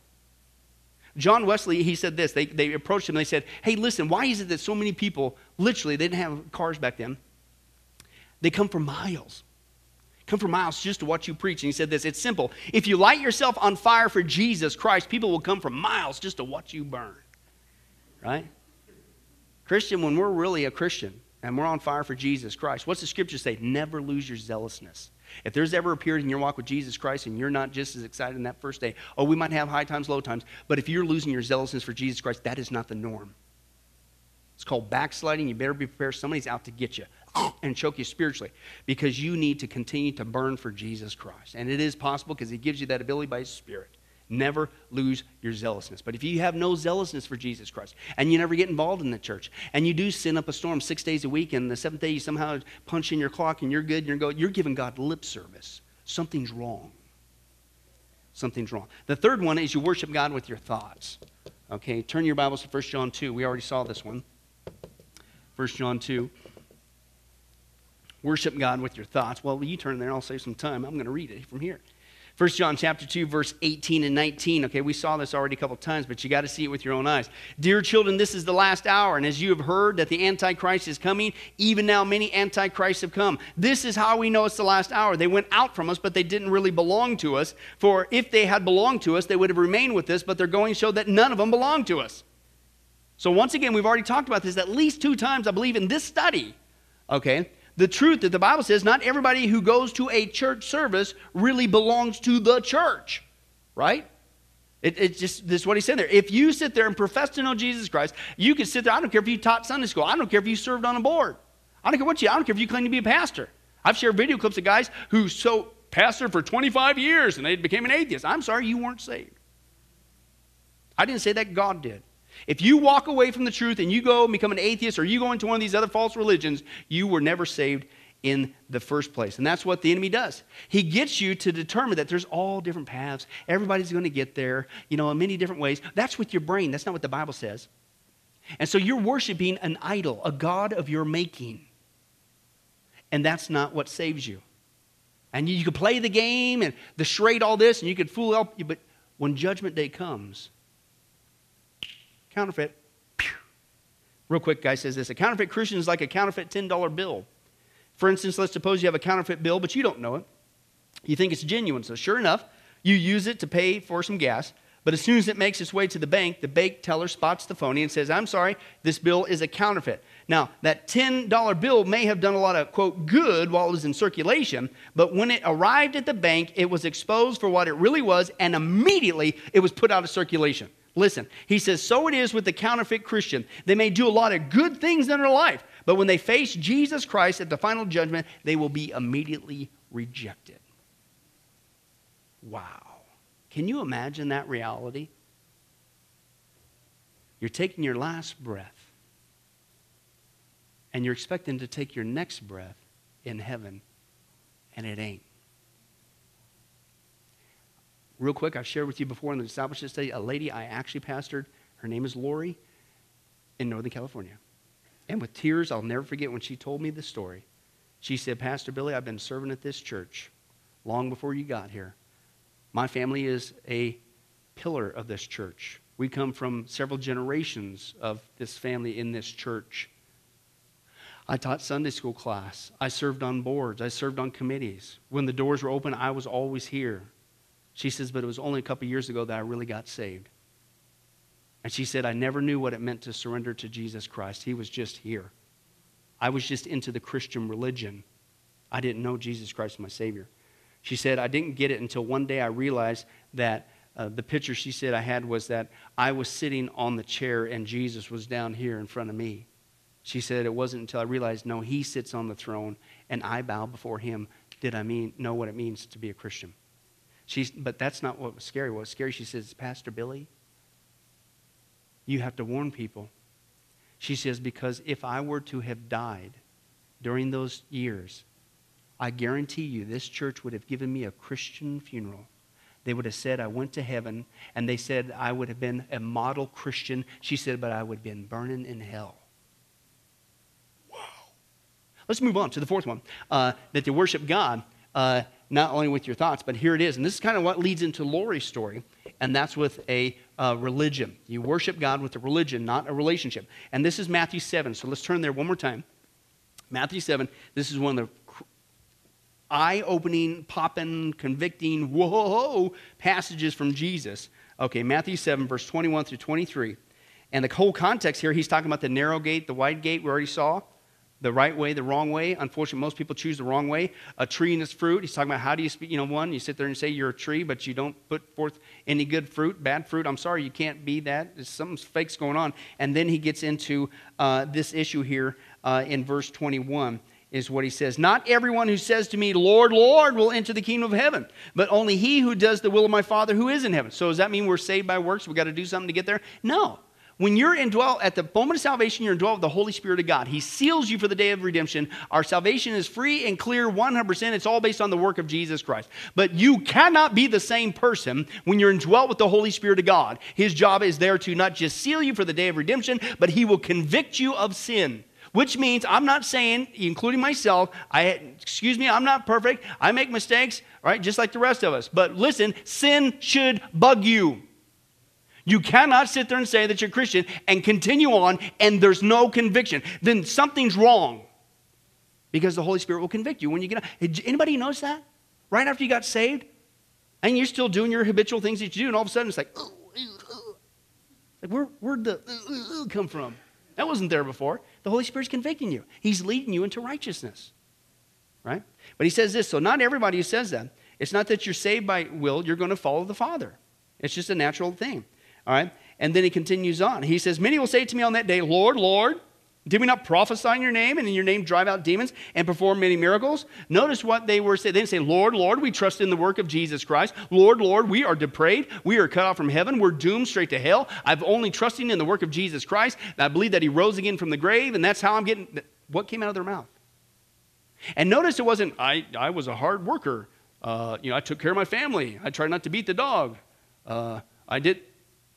A: John Wesley, he said this. They, they approached him and they said, Hey, listen, why is it that so many people, literally, they didn't have cars back then, they come for miles come for miles just to watch you preach. And he said this it's simple. If you light yourself on fire for Jesus Christ, people will come for miles just to watch you burn. Right? Christian, when we're really a Christian and we're on fire for Jesus Christ, what's the scripture say? Never lose your zealousness. If there's ever a period in your walk with Jesus Christ and you're not just as excited in that first day, oh, we might have high times, low times, but if you're losing your zealousness for Jesus Christ, that is not the norm. It's called backsliding. You better be prepared. Somebody's out to get you. and choke you spiritually because you need to continue to burn for Jesus Christ. And it is possible because He gives you that ability by His Spirit. Never lose your zealousness. But if you have no zealousness for Jesus Christ and you never get involved in the church and you do sin up a storm six days a week and the seventh day you somehow punch in your clock and you're good and you're going, you're giving God lip service. Something's wrong. Something's wrong. The third one is you worship God with your thoughts. Okay, turn your Bibles to 1 John 2. We already saw this one. 1 John 2 worship God with your thoughts. Well, you turn there I'll save some time. I'm going to read it from here. 1 John chapter 2 verse 18 and 19. Okay, we saw this already a couple times, but you got to see it with your own eyes. Dear children, this is the last hour, and as you have heard that the antichrist is coming, even now many antichrists have come. This is how we know it's the last hour. They went out from us, but they didn't really belong to us. For if they had belonged to us, they would have remained with us, but they're going to show that none of them belong to us. So once again, we've already talked about this at least two times, I believe, in this study. Okay? The truth that the Bible says not everybody who goes to a church service really belongs to the church, right? It, it's just this is what he said there. If you sit there and profess to know Jesus Christ, you can sit there. I don't care if you taught Sunday school. I don't care if you served on a board. I don't care what you. I don't care if you claim to be a pastor. I've shared video clips of guys who so pastor for 25 years and they became an atheist. I'm sorry, you weren't saved. I didn't say that. God did. If you walk away from the truth and you go and become an atheist or you go into one of these other false religions, you were never saved in the first place. And that's what the enemy does. He gets you to determine that there's all different paths. Everybody's going to get there, you know, in many different ways. That's with your brain. That's not what the Bible says. And so you're worshiping an idol, a God of your making. And that's not what saves you. And you, you could play the game and the charade, all this, and you could fool up, but when judgment day comes, Counterfeit. Pew. Real quick, guy says this a counterfeit Christian is like a counterfeit $10 bill. For instance, let's suppose you have a counterfeit bill, but you don't know it. You think it's genuine. So, sure enough, you use it to pay for some gas. But as soon as it makes its way to the bank, the bank teller spots the phony and says, I'm sorry, this bill is a counterfeit. Now, that $10 bill may have done a lot of, quote, good while it was in circulation, but when it arrived at the bank, it was exposed for what it really was, and immediately it was put out of circulation. Listen, he says, so it is with the counterfeit Christian. They may do a lot of good things in their life, but when they face Jesus Christ at the final judgment, they will be immediately rejected. Wow. Can you imagine that reality? You're taking your last breath, and you're expecting to take your next breath in heaven, and it ain't. Real quick, I've shared with you before in the discipleship study a lady I actually pastored. Her name is Lori in Northern California. And with tears, I'll never forget when she told me the story. She said, Pastor Billy, I've been serving at this church long before you got here. My family is a pillar of this church. We come from several generations of this family in this church. I taught Sunday school class. I served on boards. I served on committees. When the doors were open, I was always here. She says, but it was only a couple years ago that I really got saved. And she said, I never knew what it meant to surrender to Jesus Christ. He was just here. I was just into the Christian religion. I didn't know Jesus Christ was my Savior. She said, I didn't get it until one day I realized that uh, the picture she said I had was that I was sitting on the chair and Jesus was down here in front of me. She said, It wasn't until I realized, no, He sits on the throne and I bow before Him, did I mean, know what it means to be a Christian. She's, but that's not what was scary. What was scary, she says, Pastor Billy, you have to warn people. She says, because if I were to have died during those years, I guarantee you this church would have given me a Christian funeral. They would have said I went to heaven, and they said I would have been a model Christian. She said, but I would have been burning in hell. Wow. Let's move on to the fourth one uh, that they worship God. Uh, not only with your thoughts, but here it is. And this is kind of what leads into Lori's story, and that's with a uh, religion. You worship God with a religion, not a relationship. And this is Matthew 7. So let's turn there one more time. Matthew 7, this is one of the eye opening, popping, convicting, whoa passages from Jesus. Okay, Matthew 7, verse 21 through 23. And the whole context here, he's talking about the narrow gate, the wide gate we already saw the right way, the wrong way. Unfortunately, most people choose the wrong way. A tree and its fruit. He's talking about how do you speak, you know, one, you sit there and say you're a tree, but you don't put forth any good fruit, bad fruit. I'm sorry, you can't be that. There's something fake's going on. And then he gets into uh, this issue here uh, in verse 21 is what he says. Not everyone who says to me, Lord, Lord, will enter the kingdom of heaven, but only he who does the will of my Father who is in heaven. So does that mean we're saved by works? We've got to do something to get there? No. When you're indwelt, at the moment of salvation, you're indwelt with the Holy Spirit of God. He seals you for the day of redemption. Our salvation is free and clear 100%. It's all based on the work of Jesus Christ. But you cannot be the same person when you're indwelt with the Holy Spirit of God. His job is there to not just seal you for the day of redemption, but He will convict you of sin. Which means I'm not saying, including myself, I excuse me, I'm not perfect. I make mistakes, right? Just like the rest of us. But listen, sin should bug you. You cannot sit there and say that you're Christian and continue on and there's no conviction. Then something's wrong. Because the Holy Spirit will convict you when you get out. Anybody notice that? Right after you got saved? And you're still doing your habitual things that you do, and all of a sudden it's like, like where, where'd the come from? That wasn't there before. The Holy Spirit's convicting you. He's leading you into righteousness. Right? But he says this, so not everybody who says that. It's not that you're saved by will, you're going to follow the Father. It's just a natural thing. All right? And then he continues on. He says, Many will say to me on that day, Lord, Lord, did we not prophesy in your name and in your name drive out demons and perform many miracles? Notice what they were saying. They didn't say, Lord, Lord, we trust in the work of Jesus Christ. Lord, Lord, we are depraved. We are cut off from heaven. We're doomed straight to hell. I've only trusting in the work of Jesus Christ. I believe that he rose again from the grave, and that's how I'm getting. What came out of their mouth? And notice it wasn't, I, I was a hard worker. Uh, you know, I took care of my family. I tried not to beat the dog. Uh, I did,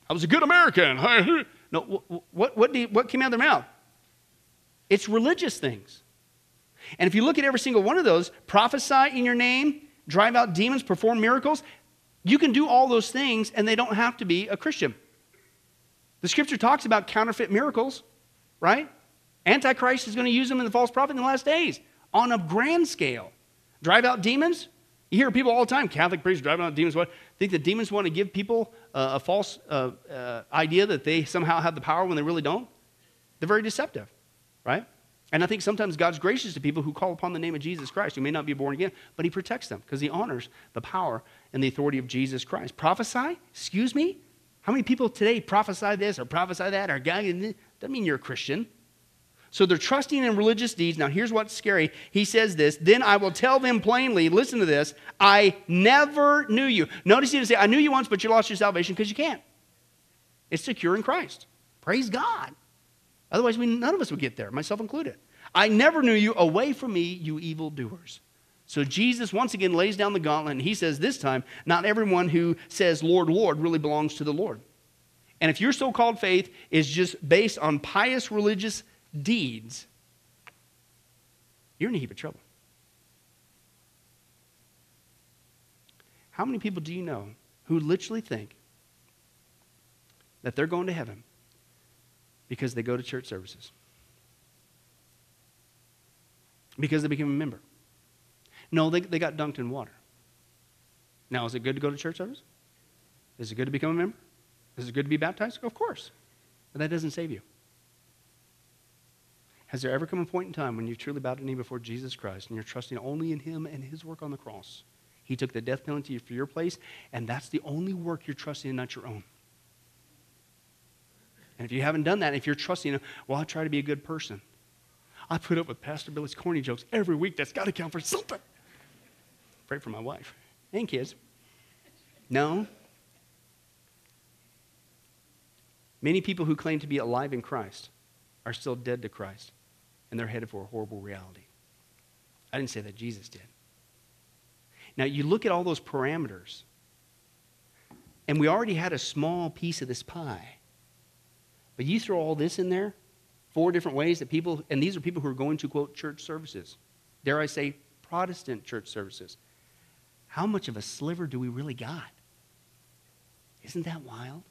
A: I was a good American. no, what, what, you, what came out of their mouth? It's religious things. And if you look at every single one of those, prophesy in your name, drive out demons, perform miracles, you can do all those things and they don't have to be a Christian. The scripture talks about counterfeit miracles, right? Antichrist is going to use them in the false prophet in the last days on a grand scale. Drive out demons? You hear people all the time, Catholic priests driving out demons. What? Think the demons want to give people a false uh, uh, idea that they somehow have the power when they really don't? They're very deceptive right? And I think sometimes God's gracious to people who call upon the name of Jesus Christ, who may not be born again, but He protects them because He honors the power and the authority of Jesus Christ. Prophesy? Excuse me? How many people today prophesy this or prophesy that or? Doesn't mean you're a Christian. So they're trusting in religious deeds. Now, here's what's scary. He says this Then I will tell them plainly, listen to this, I never knew you. Notice he didn't say, I knew you once, but you lost your salvation because you can't. It's secure in Christ. Praise God. Otherwise, we, none of us would get there, myself included. I never knew you. Away from me, you evildoers. So Jesus once again lays down the gauntlet, and he says this time, not everyone who says, Lord, Lord, really belongs to the Lord. And if your so called faith is just based on pious religious deeds, you're in a heap of trouble. How many people do you know who literally think that they're going to heaven because they go to church services. Because they became a member. No, they, they got dunked in water. Now, is it good to go to church service? Is it good to become a member? Is it good to be baptized? Of course. But that doesn't save you. Has there ever come a point in time when you truly bowed a knee before Jesus Christ and you're trusting only in Him and His work on the cross? He took the death penalty for your place, and that's the only work you're trusting in, not your own. And if you haven't done that, if you're trusting, him, well, I try to be a good person. I put up with Pastor Billy's corny jokes every week. That's got to count for something. Pray for my wife and kids. No. Many people who claim to be alive in Christ are still dead to Christ, and they're headed for a horrible reality. I didn't say that, Jesus did. Now, you look at all those parameters, and we already had a small piece of this pie. But you throw all this in there, four different ways that people, and these are people who are going to quote church services. Dare I say, Protestant church services. How much of a sliver do we really got? Isn't that wild?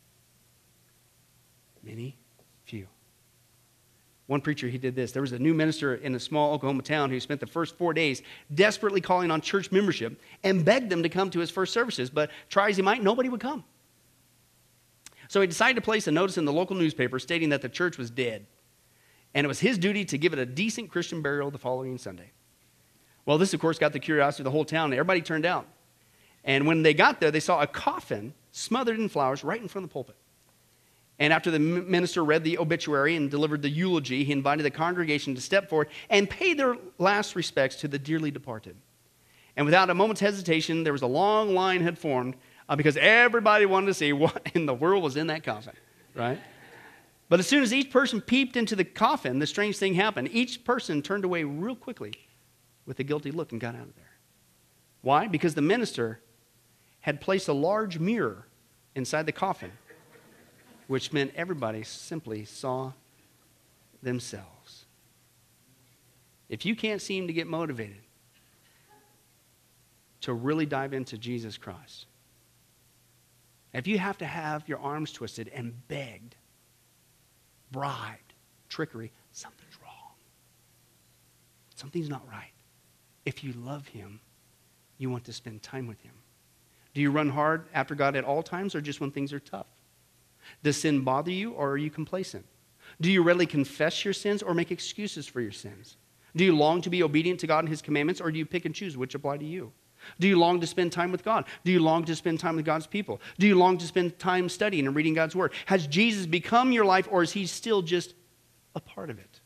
A: Many, few. One preacher, he did this. There was a new minister in a small Oklahoma town who spent the first four days desperately calling on church membership and begged them to come to his first services, but try as he might, nobody would come. So he decided to place a notice in the local newspaper stating that the church was dead. And it was his duty to give it a decent Christian burial the following Sunday. Well, this, of course, got the curiosity of the whole town. Everybody turned out. And when they got there, they saw a coffin smothered in flowers right in front of the pulpit. And after the minister read the obituary and delivered the eulogy, he invited the congregation to step forward and pay their last respects to the dearly departed. And without a moment's hesitation, there was a long line had formed uh, because everybody wanted to see what in the world was in that coffin, right? But as soon as each person peeped into the coffin, the strange thing happened. Each person turned away real quickly with a guilty look and got out of there. Why? Because the minister had placed a large mirror inside the coffin, which meant everybody simply saw themselves. if you can't seem to get motivated to really dive into Jesus Christ, if you have to have your arms twisted and begged, bribed, trickery, something's wrong. Something's not right. If you love Him, you want to spend time with Him. Do you run hard after God at all times or just when things are tough? Does sin bother you or are you complacent? Do you readily confess your sins or make excuses for your sins? Do you long to be obedient to God and His commandments or do you pick and choose which apply to you? Do you long to spend time with God? Do you long to spend time with God's people? Do you long to spend time studying and reading God's Word? Has Jesus become your life or is He still just a part of it?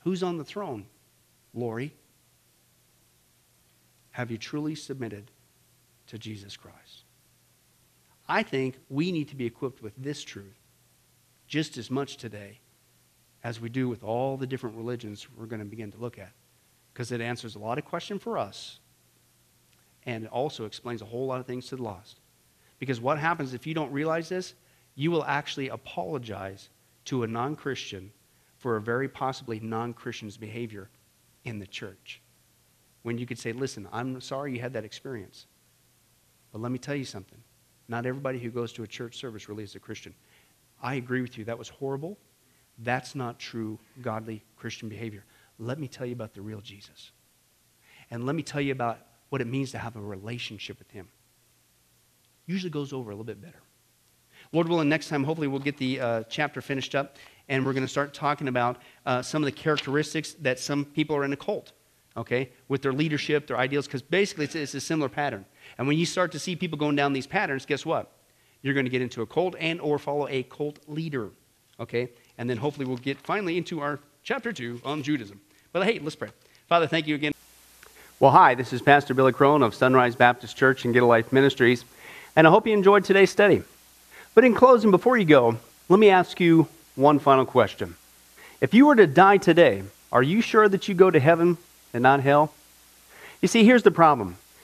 A: Who's on the throne? Lori? Have you truly submitted to Jesus Christ? I think we need to be equipped with this truth just as much today as we do with all the different religions we're going to begin to look at because it answers a lot of questions for us and it also explains a whole lot of things to the lost. Because what happens if you don't realize this? You will actually apologize to a non Christian for a very possibly non Christian's behavior in the church. When you could say, listen, I'm sorry you had that experience. But let me tell you something. Not everybody who goes to a church service really is a Christian. I agree with you. That was horrible. That's not true godly Christian behavior. Let me tell you about the real Jesus. And let me tell you about what it means to have a relationship with Him. Usually goes over a little bit better. Lord willing, next time, hopefully, we'll get the uh, chapter finished up and we're going to start talking about uh, some of the characteristics that some people are in a cult, okay, with their leadership, their ideals, because basically it's, it's a similar pattern. And when you start to see people going down these patterns, guess what? You're going to get into a cult and or follow a cult leader, okay? And then hopefully we'll get finally into our chapter two on Judaism. But hey, let's pray. Father, thank you again. Well, hi, this is Pastor Billy Crone of Sunrise Baptist Church and Get a Life Ministries, and I hope you enjoyed today's study. But in closing, before you go, let me ask you one final question. If you were to die today, are you sure that you go to heaven and not hell? You see, here's the problem.